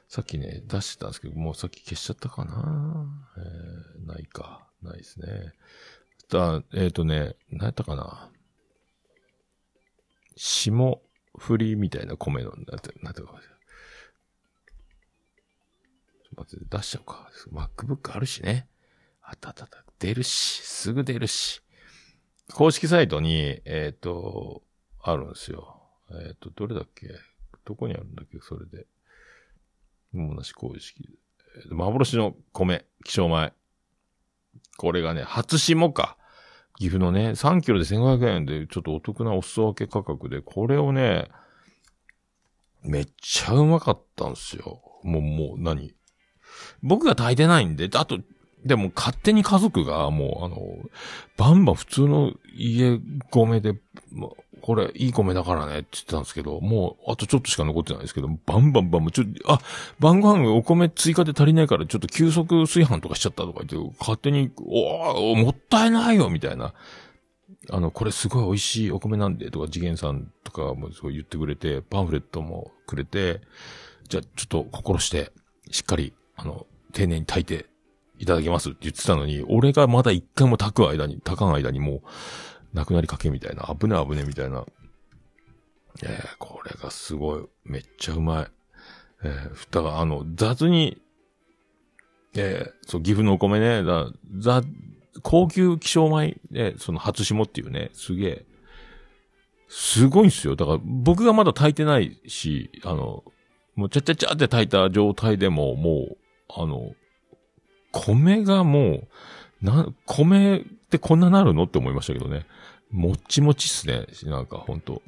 さっきね、出してたんですけど、もうさっき消しちゃったかな。えー、ないか。ないですね。だえっ、とね、何やったかな。霜降りみたいな米の、なんて、なんてか。ちょっと待って、出しちゃおうか。MacBook あるしね。あったあったあった。出るし、すぐ出るし。公式サイトに、えっ、と、あるんですよ。えっ、と、どれだっけ？どこにあるんだっけ？それで。もうなし公式。幻の米、希少米。これがね、初霜か。岐阜のね、3キロで1500円で、ちょっとお得なお裾分け価格で、これをね、めっちゃうまかったんすよ。もう、もう何？僕が炊いてないんで、あと、でも勝手に家族がもう、あの、バンバン普通の家米で、もうこれいい米だからねって言ってたんですけど、もうあとちょっとしか残ってないですけど、バンバンバン、ちょっと、あ、晩ご飯お米追加で足りないからちょっと急速炊飯とかしちゃったとか言って、勝手に、おーもったいないよみたいな。あの、これすごい美味しいお米なんで、とか、次元さんとかもすごい言ってくれて、パンフレットもくれて、じゃあ、ちょっと心して、しっかり、あの、丁寧に炊いていただきますって言ってたのに、俺がまだ一回も炊く間に、炊かん間にもう、なくなりかけみたいな、危ね危ねみたいな。えー、これがすごい、めっちゃうまい。えー、だから、あの、雑に、えー、そう、岐阜のお米ね、だ、ざ、高級希少米で、その初霜っていうね、すげえ、すごいんすよ。だから、僕がまだ炊いてないし、あの、もうちゃちゃちゃって炊いた状態でも、もう、あの、米がもう、な、米ってこんななるのって思いましたけどね。もっちもちっすね。なんかほんと。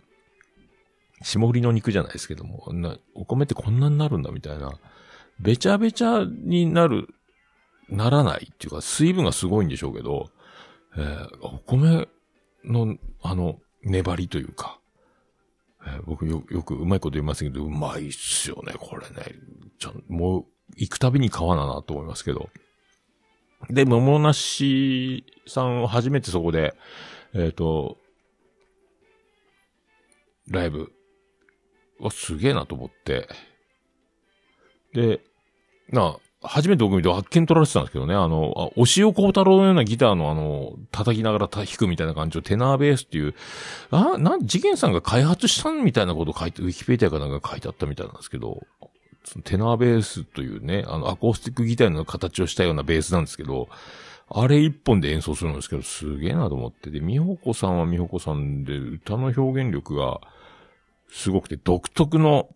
霜降りの肉じゃないですけども、な、お米ってこんなになるんだみたいな。べちゃべちゃになる、ならないっていうか、水分がすごいんでしょうけど、えーお米の、あの、粘りというか、えー僕よ、よくうまいこと言いますけど、うまいっすよね、これね。ちゃん、もう、行くたびに川だなと思いますけど。で、桃梨さんを初めてそこで、えっ、と、ライブ、わ、すげえなと思って。で、な、初めて僕見て発見取られてたんですけどね、あの、あ、押尾幸太郎のようなギターのあの、叩きながら弾くみたいな感じのテナーベースっていう、あ、なん、次元さんが開発したんみたいなこと書いて、ウィキペディアかなんか書いてあったみたいなんですけど、そのテナーベースというね、あの、アコースティックギターの形をしたようなベースなんですけど、あれ一本で演奏するんですけど、すげえなと思って。で、美穂子さんは美穂子さんで、歌の表現力がすごくて、独特の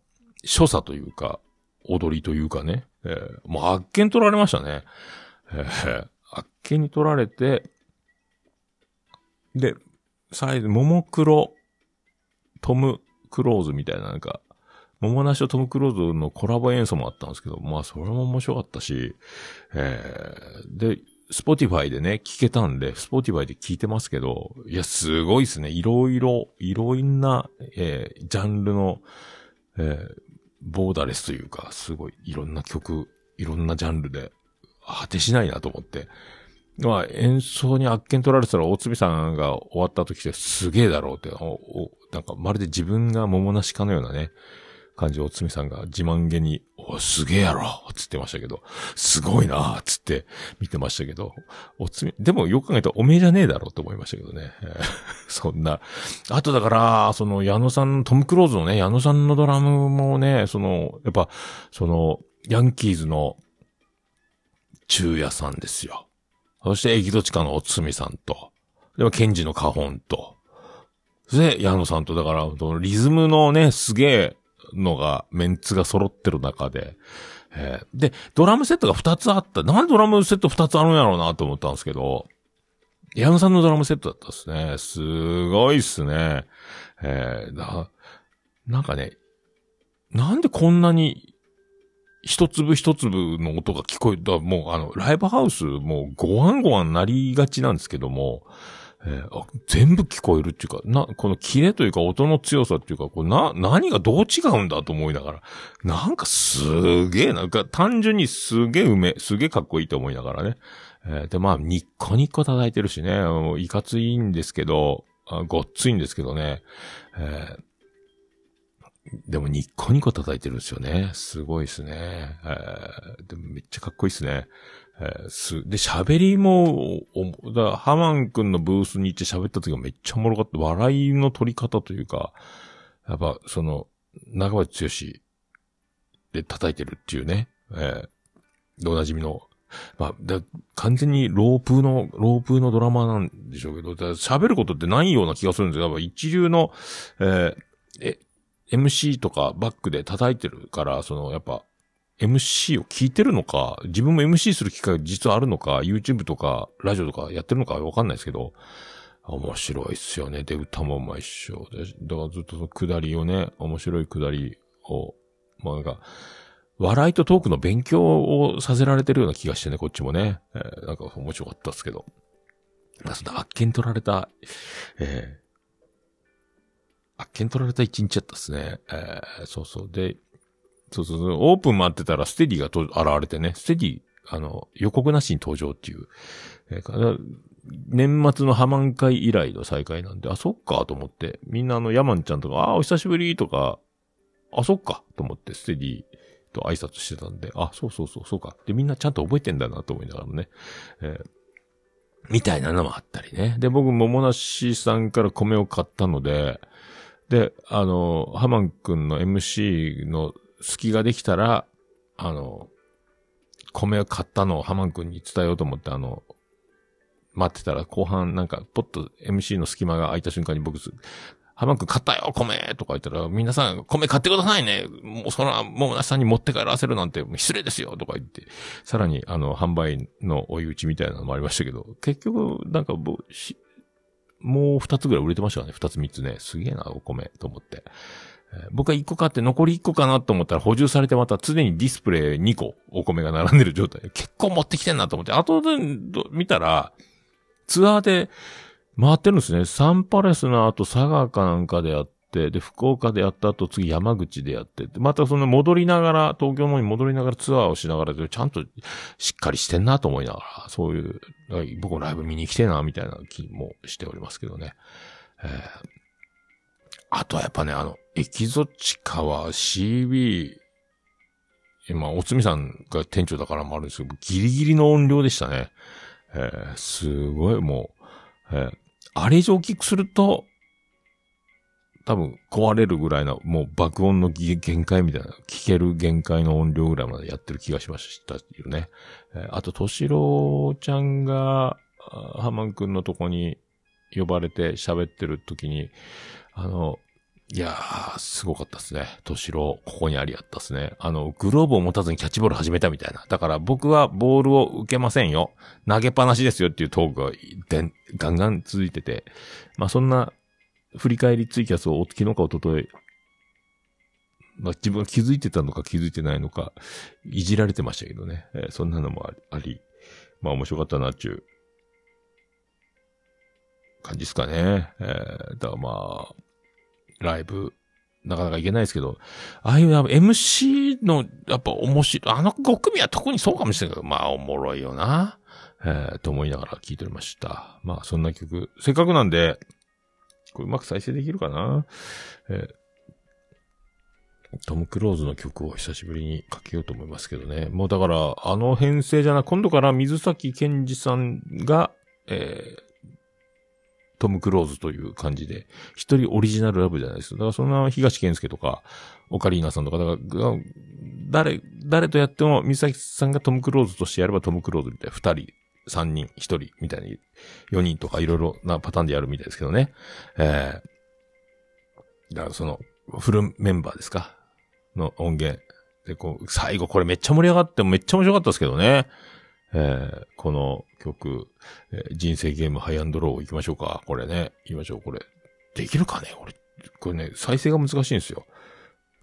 所作というか、踊りというかね、えーもうあっけに取られましたね。えーあっけに取られて、で、最後、ももクロ、トム・クローズみたいななんか、桃梨とトム・クローズのコラボ演奏もあったんですけど、まあそれも面白かったし、えー、で、スポティファイでね、聞けたんで、スポティファイで聞いてますけど、いや、すごいですね。いろいろ、いろんな、えージャンルの、えーボーダレスというか、すごい、いろんな曲、いろんなジャンルで、果てしないなと思って。まあ、演奏にあっけに取られたら、大津さんが終わった時ってすげえだろうって、なんかまるで自分が桃なしかのようなね、感じを大津さんが自慢げに、おすげえやろつってましたけど、すごいなつって見てましたけど、おつみ、でもよく考えたらおめえじゃねえだろって思いましたけどね。そんな。あとだから、その矢野さん、トム・クローズのね、矢野さんのドラムもね、その、やっぱ、その、ヤンキーズの中也さんですよ。そして、エキドチカのおつみさんと、でも、ケンジのカホンと、で、矢野さんと、だから、リズムのね、すげえのが、メンツが揃ってる中で、えーで、ドラムセットが2つあった。なんでドラムセット2つあるんやろうなと思ったんですけど、矢野さんのドラムセットだったですね。すごいっすね。えー、だ、なんかね、なんでこんなに、一粒一粒の音が聞こえた、もうあの、ライブハウス、もうごわんごわんなりがちなんですけども、えーあ全部聞こえるっていうか、な、このキレというか音の強さっていうか、これな、何がどう違うんだと思いながら、なんかすげえなんか単純にすげえうめ、すげえかっこいいと思いながらね。えーで、まあ、ニッコニッコ叩いてるしね、もういかついんですけど、あごっついんですけどね。えーでもニッコニコ叩いてるんですよね。すごいですね。えーでもめっちゃかっこいいですね。えーす、で、喋りも、おだハマン君のブースに行って喋った時がめっちゃおもろかった。笑いの取り方というか、やっぱ、その、長林剛で叩いてるっていうね。えーで、おなじみのまあ、だ完全にロープの、ロープのドラマなんでしょうけど、喋ることってないような気がするんですよ。やっぱ一流の、えーえ、MC とかバックで叩いてるから、その、やっぱ、MC を聞いてるのか、自分も MC する機会が実はあるのか、YouTube とか、ラジオとかやってるのかわかんないですけど、面白いっすよね。で、歌もうまいっしょ。で、だからずっとその下りをね、面白い下りを、まあなんか、笑いとトークの勉強をさせられてるような気がしてね、こっちもね。えーなんか面白かったですけど。まあ、その、あっけに取られた、えーあっけに取られた一日やったっすね。えーそうそう。で、そうそうそう、オープン待ってたらステディがと現れてね、ステディあの、予告なしに登場っていう。えーか年末のハマン会以来の再会なんで、あ、そっかと思って、みんなあの、ヤマンちゃんとか、あ、お久しぶりとか、あ、そっかと思って、ステディと挨拶してたんで、あ、そうそうそう、そうか。で、みんなちゃんと覚えてんだなと思いながらね。えーみたいなのもあったりね。で、僕、桃梨さんから米を買ったので、で、あの、ハマン君の MC の隙ができたら、あの、米を買ったのをハマン君に伝えようと思って、あの、待ってたら後半なんか、ポッと MC の隙間が空いた瞬間に僕す、ハマン君買ったよ米とか言ったら、皆さん米買ってくださいねもうそら、桃梨さんに持って帰らせるなんて失礼ですよとか言って、さらにあの、販売の追い打ちみたいなのもありましたけど、結局、なんかぼしもう二つぐらい売れてましたからね。二つ三つね。すげえな、お米、と思って。僕は一個買って残り一個かなと思ったら補充されてまた常にディスプレイ2個お米が並んでる状態。結構持ってきてんなと思って。後で見たら、ツアーで回ってるんですね。サンパレスの後佐賀かなんかでやって、で、福岡でやった後次山口でやって、またその戻りながら、東京の方に戻りながらツアーをしながらで、ちゃんとしっかりしてんなと思いながら、そういう、僕もライブ見に来てな、みたいな気もしておりますけどね。えーあとはやっぱね、あの、エキゾチカは CB、今、おつみさんが店長だからもあるんですけど、ギリギリの音量でしたね。えーすごいもう、えーあれ以上大きくすると、多分壊れるぐらいの、もう爆音の限界みたいな、聞ける限界の音量ぐらいまでやってる気がしましたよね。えーあと、としろちゃんが、ハマンくんのとこに呼ばれて喋ってる時に、あの、いやー、すごかったですね。としろ、ここにありやったですね。あの、グローブを持たずにキャッチボール始めたみたいな。だから僕はボールを受けませんよ。投げっぱなしですよっていうトークがでんガンガン続いてて。まあそんな、振り返りツイキャスを昨日か一昨日まあ自分が気づいてたのか気づいてないのか、いじられてましたけどね。えーそんなのもあり、ありまあ面白かったなっていう感じですかね。えーだからまあ、ライブ、なかなかいけないですけど、ああいうやっぱ MC の、やっぱ面白い、あの5組は特にそうかもしれないけど、まあおもろいよな。えーと思いながら聴いておりました。まあそんな曲、せっかくなんで、これうまく再生できるかなえートム・クローズの曲を久しぶりにかけようと思いますけどね。もうだから、あの編成じゃな、今度から水崎健二さんが、えートム・クローズという感じで、一人オリジナルラブじゃないです。だからそんな東健介とか、オカリーナさんとか、だから、誰、誰とやっても、水崎さんがトム・クローズとしてやればトム・クローズみたいな、二人、三人、一人みたいに、四人とかいろいろなパターンでやるみたいですけどね。えー、だからその、フルメンバーですか？の音源。で、こう、最後これめっちゃ盛り上がって、めっちゃ面白かったですけどね。えー、この曲、えー人生ゲームハイアンドロー行きましょうか。これね。行きましょう、これ。できるかね？これ、これね、再生が難しいんですよ。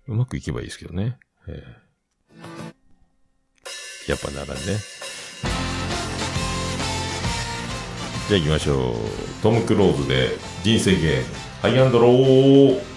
うまくいけばいいですけどね。えーやっぱならね。じゃあ行きましょう。トム・クローズで人生ゲームハイアンドロー。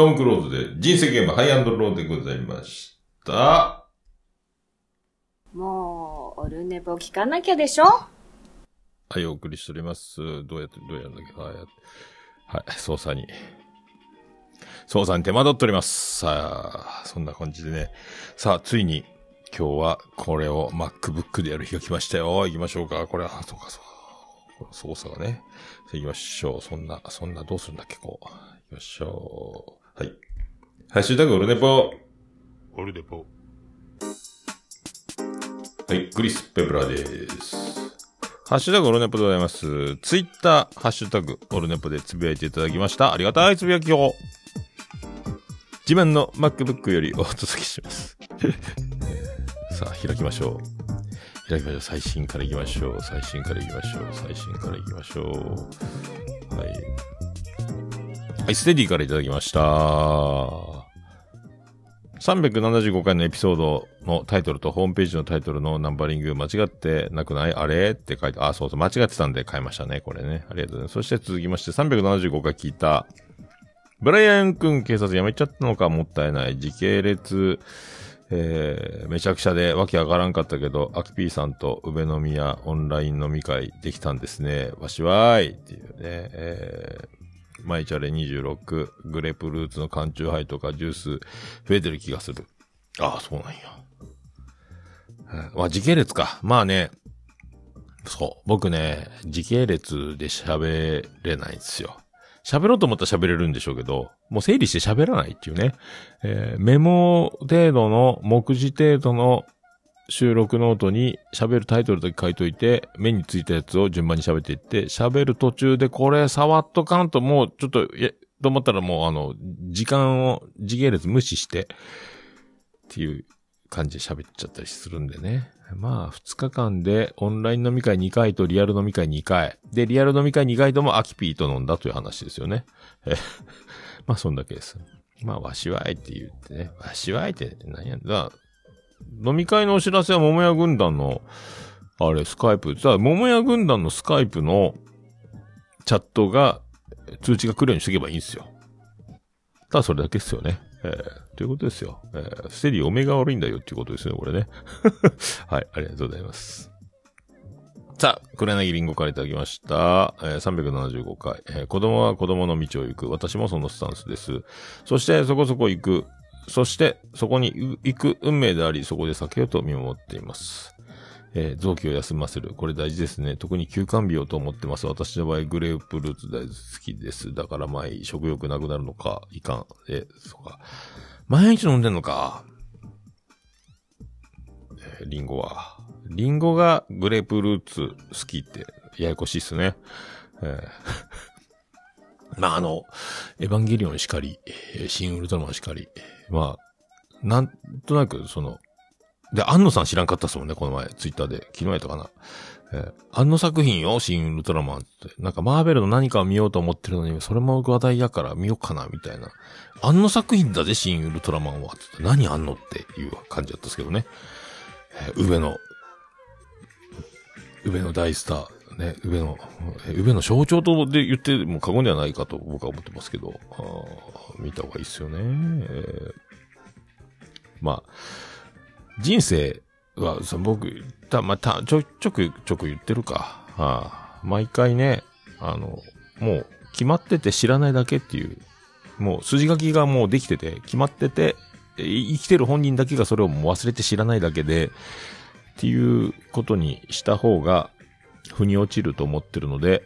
トム・クローズで人生ゲームハイアンドローでございました。もう、オルネポ聞かなきゃでしょ？はい、お送りしております。どうやって、どうやるんだっけ？はい、やはい、操作に。操作に手間取っております。さあ、そんな感じでね。さあ、ついに、今日はこれを MacBook でやる日が来ましたよ。行きましょうか。これは、あそうか、そうか。操作がね。行きましょう。そんな、そんな、どうするんだっけ、こう。行きましょう。はい。ハッシュタグオルネポ。オルネポ。はい、クリス・ペプラです。ハッシュタグオルネポでございます。ツイッター、ハッシュタグオルネポでつぶやいていただきました。ありがたいつぶやきを。自慢の MacBook よりお届けします。さあ、開きましょう。開きましょう。最新から行きましょう。最新から行きましょう。最新から行きましょう。はい。はい、ステディからいただきました。375回のエピソードのタイトルとホームページのタイトルのナンバリング間違ってなくない？あれ？って書いて、あ、そうそう、間違ってたんで変えましたね。これね。ありがとうございます。そして続きまして375回聞いた、ブライアン君警察辞めちゃったのかもったいない。時系列、えー、めちゃくちゃでわけわからんかったけど、アキピーさんと宇部宮オンライン飲み会できたんですね。わしわーいっていうね、えー、マイチャレ26、グレープフルーツの缶チューハイとかジュース増えてる気がする。ああ、そうなんや。まあ、時系列か。まあね、そう。僕ね、時系列で喋れないんですよ。喋ろうと思ったら喋れるんでしょうけど、もう整理して喋らないっていうね。えーメモ程度の、目次程度の収録ノートに喋るタイトルだけ書いといて、目についたやつを順番に喋っていって、喋る途中でこれ触っとかんともうちょっと、いや、と思ったらもうあの、時間を、時系列無視して、っていう感じで喋っちゃったりするんでね。まあ、2日間でオンライン飲み会2回とリアル飲み会2回。で、リアル飲み会2回ともアキピーと飲んだという話ですよね。え まあ、そんだけです。まあ、わしわいって言ってね。わしわいって何やんだ。飲み会のお知らせは桃屋軍団の、あれ、スカイプ。じゃあ、桃屋軍団のスカイプのチャットが、通知が来るようにしとけばいいんですよ。ただそれだけですよね。えー、ということですよ。えー、ステディオメが悪いんだよっていうことですね、これね。はい、ありがとうございます。さあ、黒柳りんごからいただきました。えー、375回、えー子供は子供の道を行く。私もそのスタンスです。そして、そこそこ行く。そして、そこに行く運命であり、そこで避けようと見守っています。えー臓器を休ませる。これ大事ですね。特に休館日をと思ってます。私の場合、グレープフルーツ大好きです。だから前、食欲なくなるのか、いかん。え、そうか。毎日飲んでんのか。えーリンゴは。リンゴがグレープフルーツ好きって、ややこしいっすね。えー まあ、あの、エヴァンゲリオンしかり、えシン・ウルトラマンしかり。まあ、なんとなく、その、で、安野さん知らんかったっすもんね、この前、ツイッターで。昨日やったかな。えー、安野作品よ、シン・ウルトラマンって。なんか、マーベルの何かを見ようと思ってるのに、それも話題やから見ようかな、みたいな。安野作品だぜ、シン・ウルトラマンは。って何安野っていう感じだったんですけどね。えー、上の、上の大スター、ね、宇部の、え宇部の象徴とで言っても過言ではないかと僕は思ってますけど、あ見た方がいいですよね。えーまあ、人生は、その僕、た、まあ、た、ちょ、ちょくちょく言ってるか。はあ、毎回ね、あの、もう決まってて知らないだけっていう、もう筋書きがもうできてて、決まってて、生きてる本人だけがそれをもう忘れて知らないだけで、っていうことにした方が、腑に落ちると思ってるので、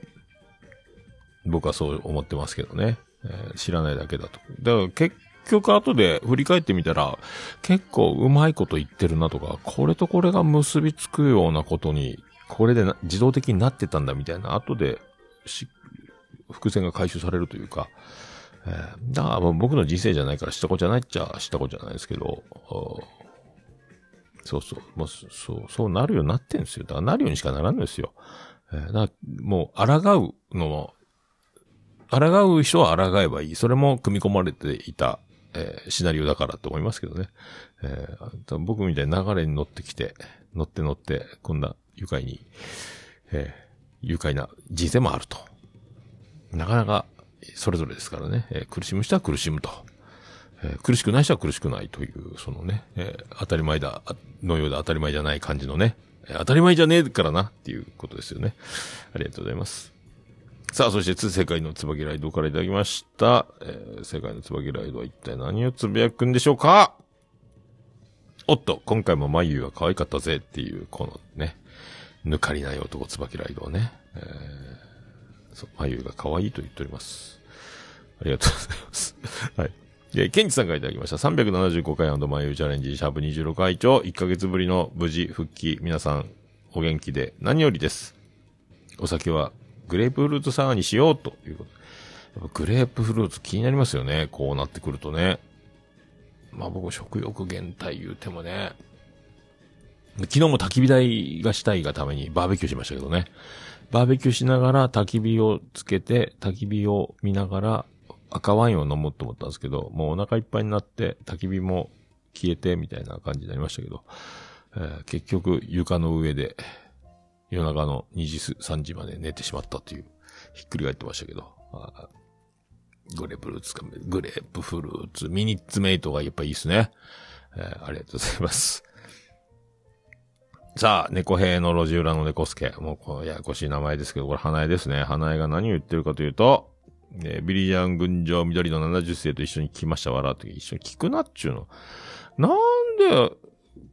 僕はそう思ってますけどね。えー知らないだけだと。だから結局後で振り返ってみたら、結構うまいこと言ってるなとか、これとこれが結びつくようなことに、これで自動的になってたんだみたいな、後で、伏線が回収されるというか、えーだからもう僕の人生じゃないから知ったことじゃないっちゃ知ったことじゃないですけど、そうそう。もう、そう、そうなるようになってんですよ。だからなるようにしかならんですよ。えーだもう、抗うのも、抗う人は抗えばいい。それも組み込まれていた、えーシナリオだからと思いますけどね。えー僕みたいな流れに乗ってきて、乗って乗って、こんな愉快に、えー愉快な人生もあると。なかなか、それぞれですからね。えー苦しむ人は苦しむと。えー苦しくない人は苦しくないという、そのね、えー当たり前だ、のようで当たり前じゃない感じのね、えー当たり前じゃねえからなっていうことですよね。ありがとうございます。さあ、そして、世界の椿ライドからいただきました。えー世界の椿ライドは一体何をつぶやくんでしょうか？おっと、今回も眉は可愛かったぜっていう、このね、抜かりない男椿ライドをね、えー、そう、眉が可愛いと言っております。ありがとうございます。はい。で、ケンチさんからいただきました。375回眉チャレンジ、シャープ26回長、1ヶ月ぶりの無事復帰、皆さん、お元気で何よりです。お酒はグレープフルーツサワーにしようということ。やっぱグレープフルーツ気になりますよね。こうなってくるとね。まあ僕食欲減退言うてもね。昨日も焚き火台がしたいがためにバーベキューしましたけどね。バーベキューしながら焚き火をつけて、焚き火を見ながら赤ワインを飲もうと思ったんですけど、もうお腹いっぱいになって焚き火も消えてみたいな感じになりましたけど、えー結局床の上で夜中の2時、3時まで寝てしまったという、ひっくり返ってましたけど、グレープフルーツか、グレープフルーツ、ミニッツメイトがやっぱいいですね。えーありがとうございます。さあ、猫兵の路地裏の猫助。もうこのややこしい名前ですけど、これ花江ですね。花江が何を言ってるかというと、えービリジャン群青緑の70世と一緒に来ました、笑って一緒に聞くなっちゅうの。なんで、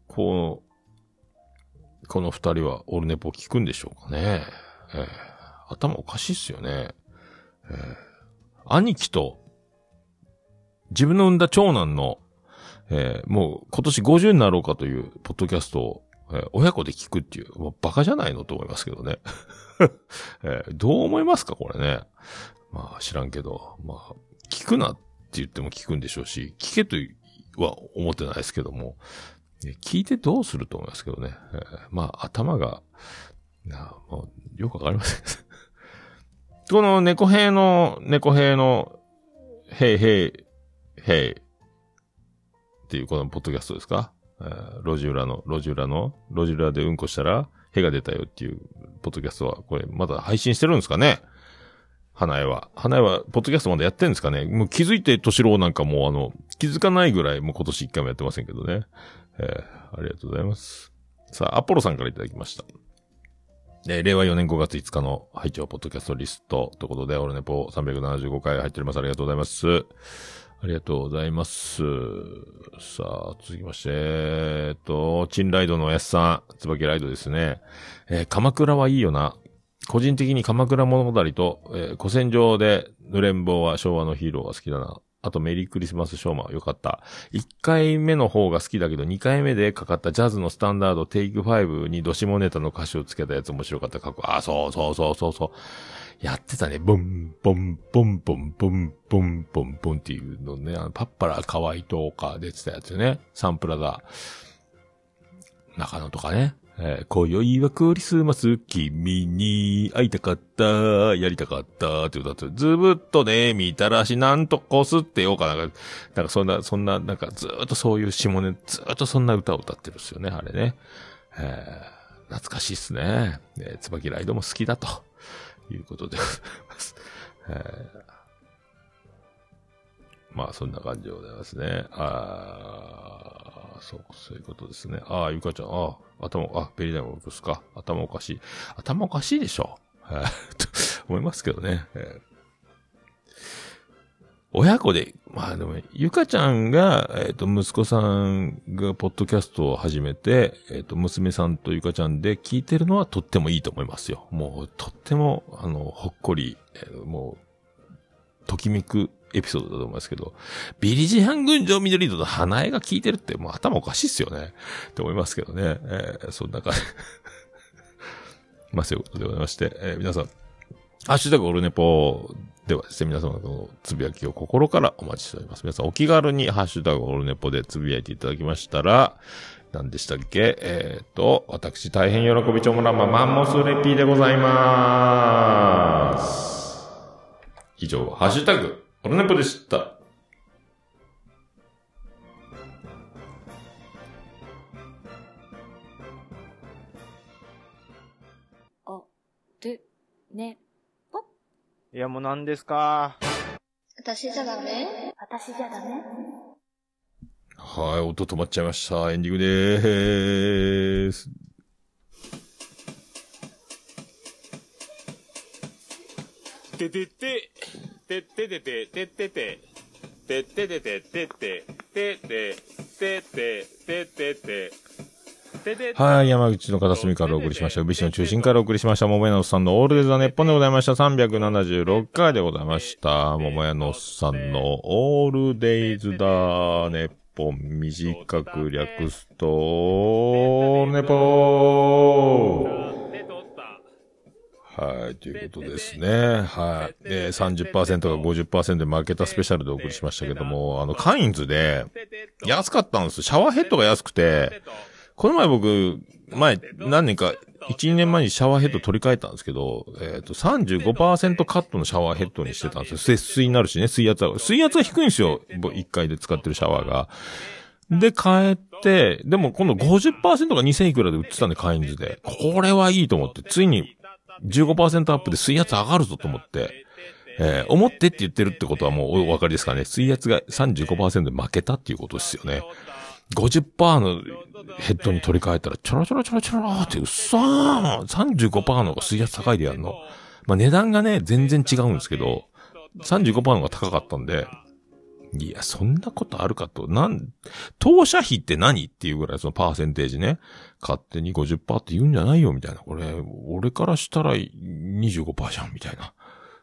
この、この二人はオルネポを聞くんでしょうかね。えー頭おかしいっすよね。えー兄貴と、自分の産んだ長男の、えーもう今年50になろうかというポッドキャストを、えー親子で聞くっていう、もうバカじゃないのと思いますけどね。えーどう思いますかこれね。まあ知らんけど、まあ、聞くなって言っても聞くんでしょうし、聞けとは思ってないですけども、聞いてどうすると思いますけどね。えーまあ、頭が、なもうよくわかりません。この猫兵の、猫兵の、へいへい、へい、っていうこのポッドキャストですか、えー路地裏の、路地裏の、路地裏でうんこしたら、へが出たよっていう、ポッドキャストは、これ、まだ配信してるんですかね？花江は。花江は、ポッドキャストまだやってんですかね？もう気づいて、敏郎なんかもうあの、気づかないぐらい、もう今年一回もやってませんけどね。えーありがとうございます。さあ、アポロさんからいただきました。えー令和4年5月5日の拝聴ポッドキャストリストということで、オルネポ375回入っております。ありがとうございます。ありがとうございます。さあ、続きまして、えっと、チンライドのおやすさん、椿ライドですね。えー鎌倉はいいよな。個人的に鎌倉物語と、えー古戦場で濡れんぼうは昭和のヒーローが好きだな。あとメリークリスマスショーマンよかった。1回目の方が好きだけど、2回目でかかったジャズのスタンダードテイク5にドシモネタの歌詞をつけたやつ面白かった。かっこあ、そうそうそうそうそう。やってたね。ボン、ボン、ボン、ボン、ボン、ボン、ボン、ボンっていうのね。あのパッパラ河合とか出てたやつね。サンプラザ。中野とかね。えー今宵はクリスマス、君に会いたかった、やりたかった、って歌って、ずぶっとね、みたらしなんとこすってようかなんか、なんかそんな、そんな、なんかずっとそういう下ネ、ずっとそんな歌を歌ってるんですよね、あれね。えー懐かしいっすね。えー、椿ライドも好きだということでございます。えーまあ、そんな感じでございますね。あーそう、そういうことですね。ああ、ゆかちゃん、ああ、頭、あ、ベリーダイムですか。頭おかしい。頭おかしいでしょ。はい、と 思いますけどね。親子で、まあでも、ゆかちゃんが、えっ、と、息子さんがポッドキャストを始めて、えっ、と、娘さんとゆかちゃんで聞いてるのはとってもいいと思いますよ。もう、とっても、あの、ほっこり、えーもう、ときめくエピソードだと思いますけど、ビリジハン群青緑と花江が聞いてるって、もう頭おかしいっすよね。って思いますけどね。えーそんな感じ。まあ、そういうことでございまして、えー皆さん、ハッシュタグオルネポではですね、皆様のつぶやきを心からお待ちしております。皆さんお気軽にハッシュタグオルネポでつぶやいていただきましたら、何でしたっけ？えっ、と、私大変喜びちょもらまマンモスレピーでございまーす。以上、ハッシュタグオルネポでした。あ、で、ね、いや、もう何ですか？私じゃダメ？私じゃダメ？はい、音止まっちゃいました。エンディングでーす。ててて、てててて、ててて、てててて、てて、てて、てて、ててて、ててはい、山口の片隅からお送りしました。宇部市の中心からお送りしました。桃屋のおっさんのオールデザネッポンでございました。376回でございました。桃屋のおっさんのオールデイズだネッポン短く略すと、ネポー。はい、ということですね。はい。えー、30%が50%で負けたスペシャルでお送りしましたけども、あの、カインズで安かったんです。シャワーヘッドが安くて、この前僕、前、何年か、1、2年前にシャワーヘッド取り替えたんですけど、えっ、と、35%カットのシャワーヘッドにしてたんですよ。節水になるしね、水圧は。水圧は低いんですよ。1回で使ってるシャワーが。で、変えて、でも今度50%が2000いくらで売ってたんで、カインズで。これはいいと思って、ついに15%アップで水圧上がるぞと思って、えー思ってって言ってるってことはもうお分かりですかね。水圧が35%で負けたっていうことですよね。50%のヘッドに取り替えたら、ちょろちょろちょろちょろって、うっそー !35% の方が水圧高いでやんの。まあ、値段がね、全然違うんですけど、35%の方が高かったんで、いや、そんなことあるかと。なん、当社費って何っていうぐらいそのパーセンテージね。勝手に50%って言うんじゃないよ、みたいな。これ、俺からしたら25%じゃん、みたいな。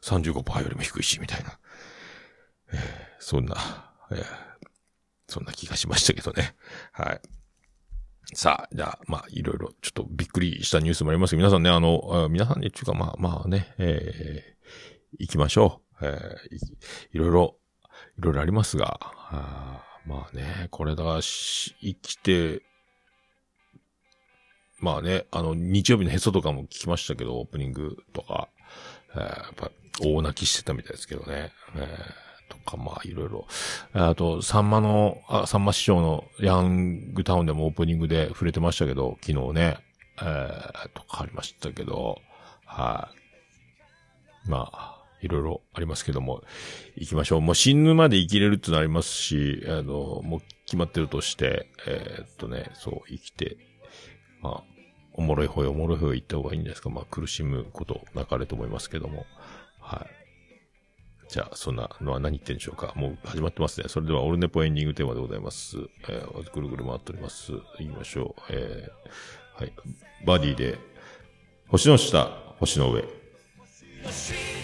35%よりも低いし、みたいな。えーそんな、えーそんな気がしましたけどね。はい。さあ、じゃあ、まあ、いろいろ、ちょっとびっくりしたニュースもありますけど、皆さんね、あの、あ皆さんね、っていうか、まあ、まあね、えー、行きましょう。えーい、いろいろ、いろいろありますが、あまあね、これだ、し生きて、まあね、あの、日曜日のへそとかも聞きましたけど、オープニングとか、えーやっぱ、大泣きしてたみたいですけどね。えーとか、まあ、いろいろ。あと、サンマの、あ、サンマ師匠のヤングタウンでもオープニングで触れてましたけど、昨日ね、えー、とかありましたけど、はい。まあ、いろいろありますけども、行きましょう。もう死ぬまで生きれるってなりますし、あの、もう決まってるとして、えーっとね、そう、生きて、まあ、おもろい方へおもろい方へ行った方がいいんじゃないですか。まあ、苦しむことなかれと思いますけども。はい。じゃあ、そんなのは何言ってんでしょうか。もう始まってますね。それでは、オルネポエンディングテーマでございます。えー、ぐるぐる回っております。言いましょう。えー、はい。バディで、星の下、星の上。「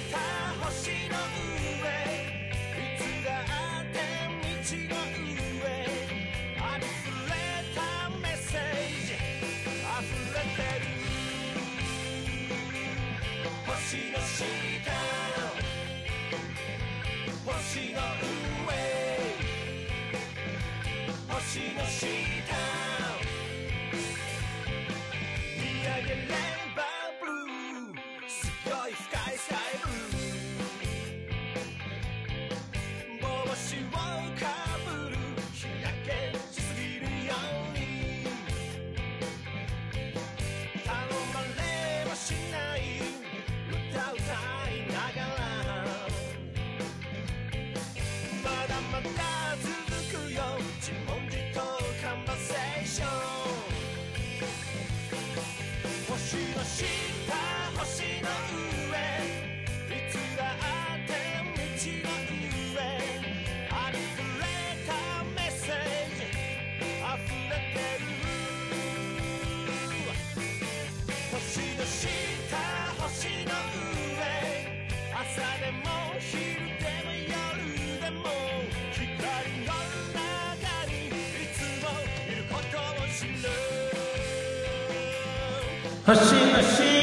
하시 하시.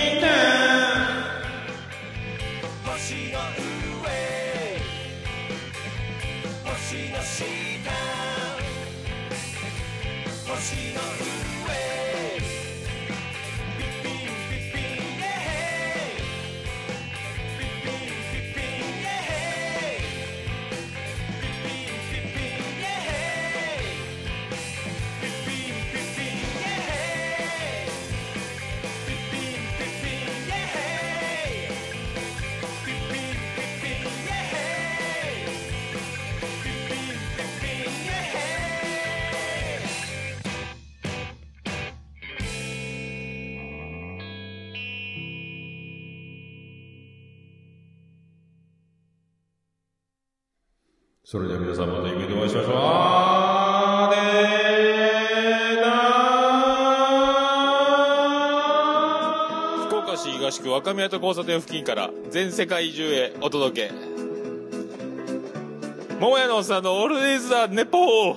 宮と交差点付近から全世界中へお届け。桃屋のおっさんのオールディーズ・ザ・ネポー。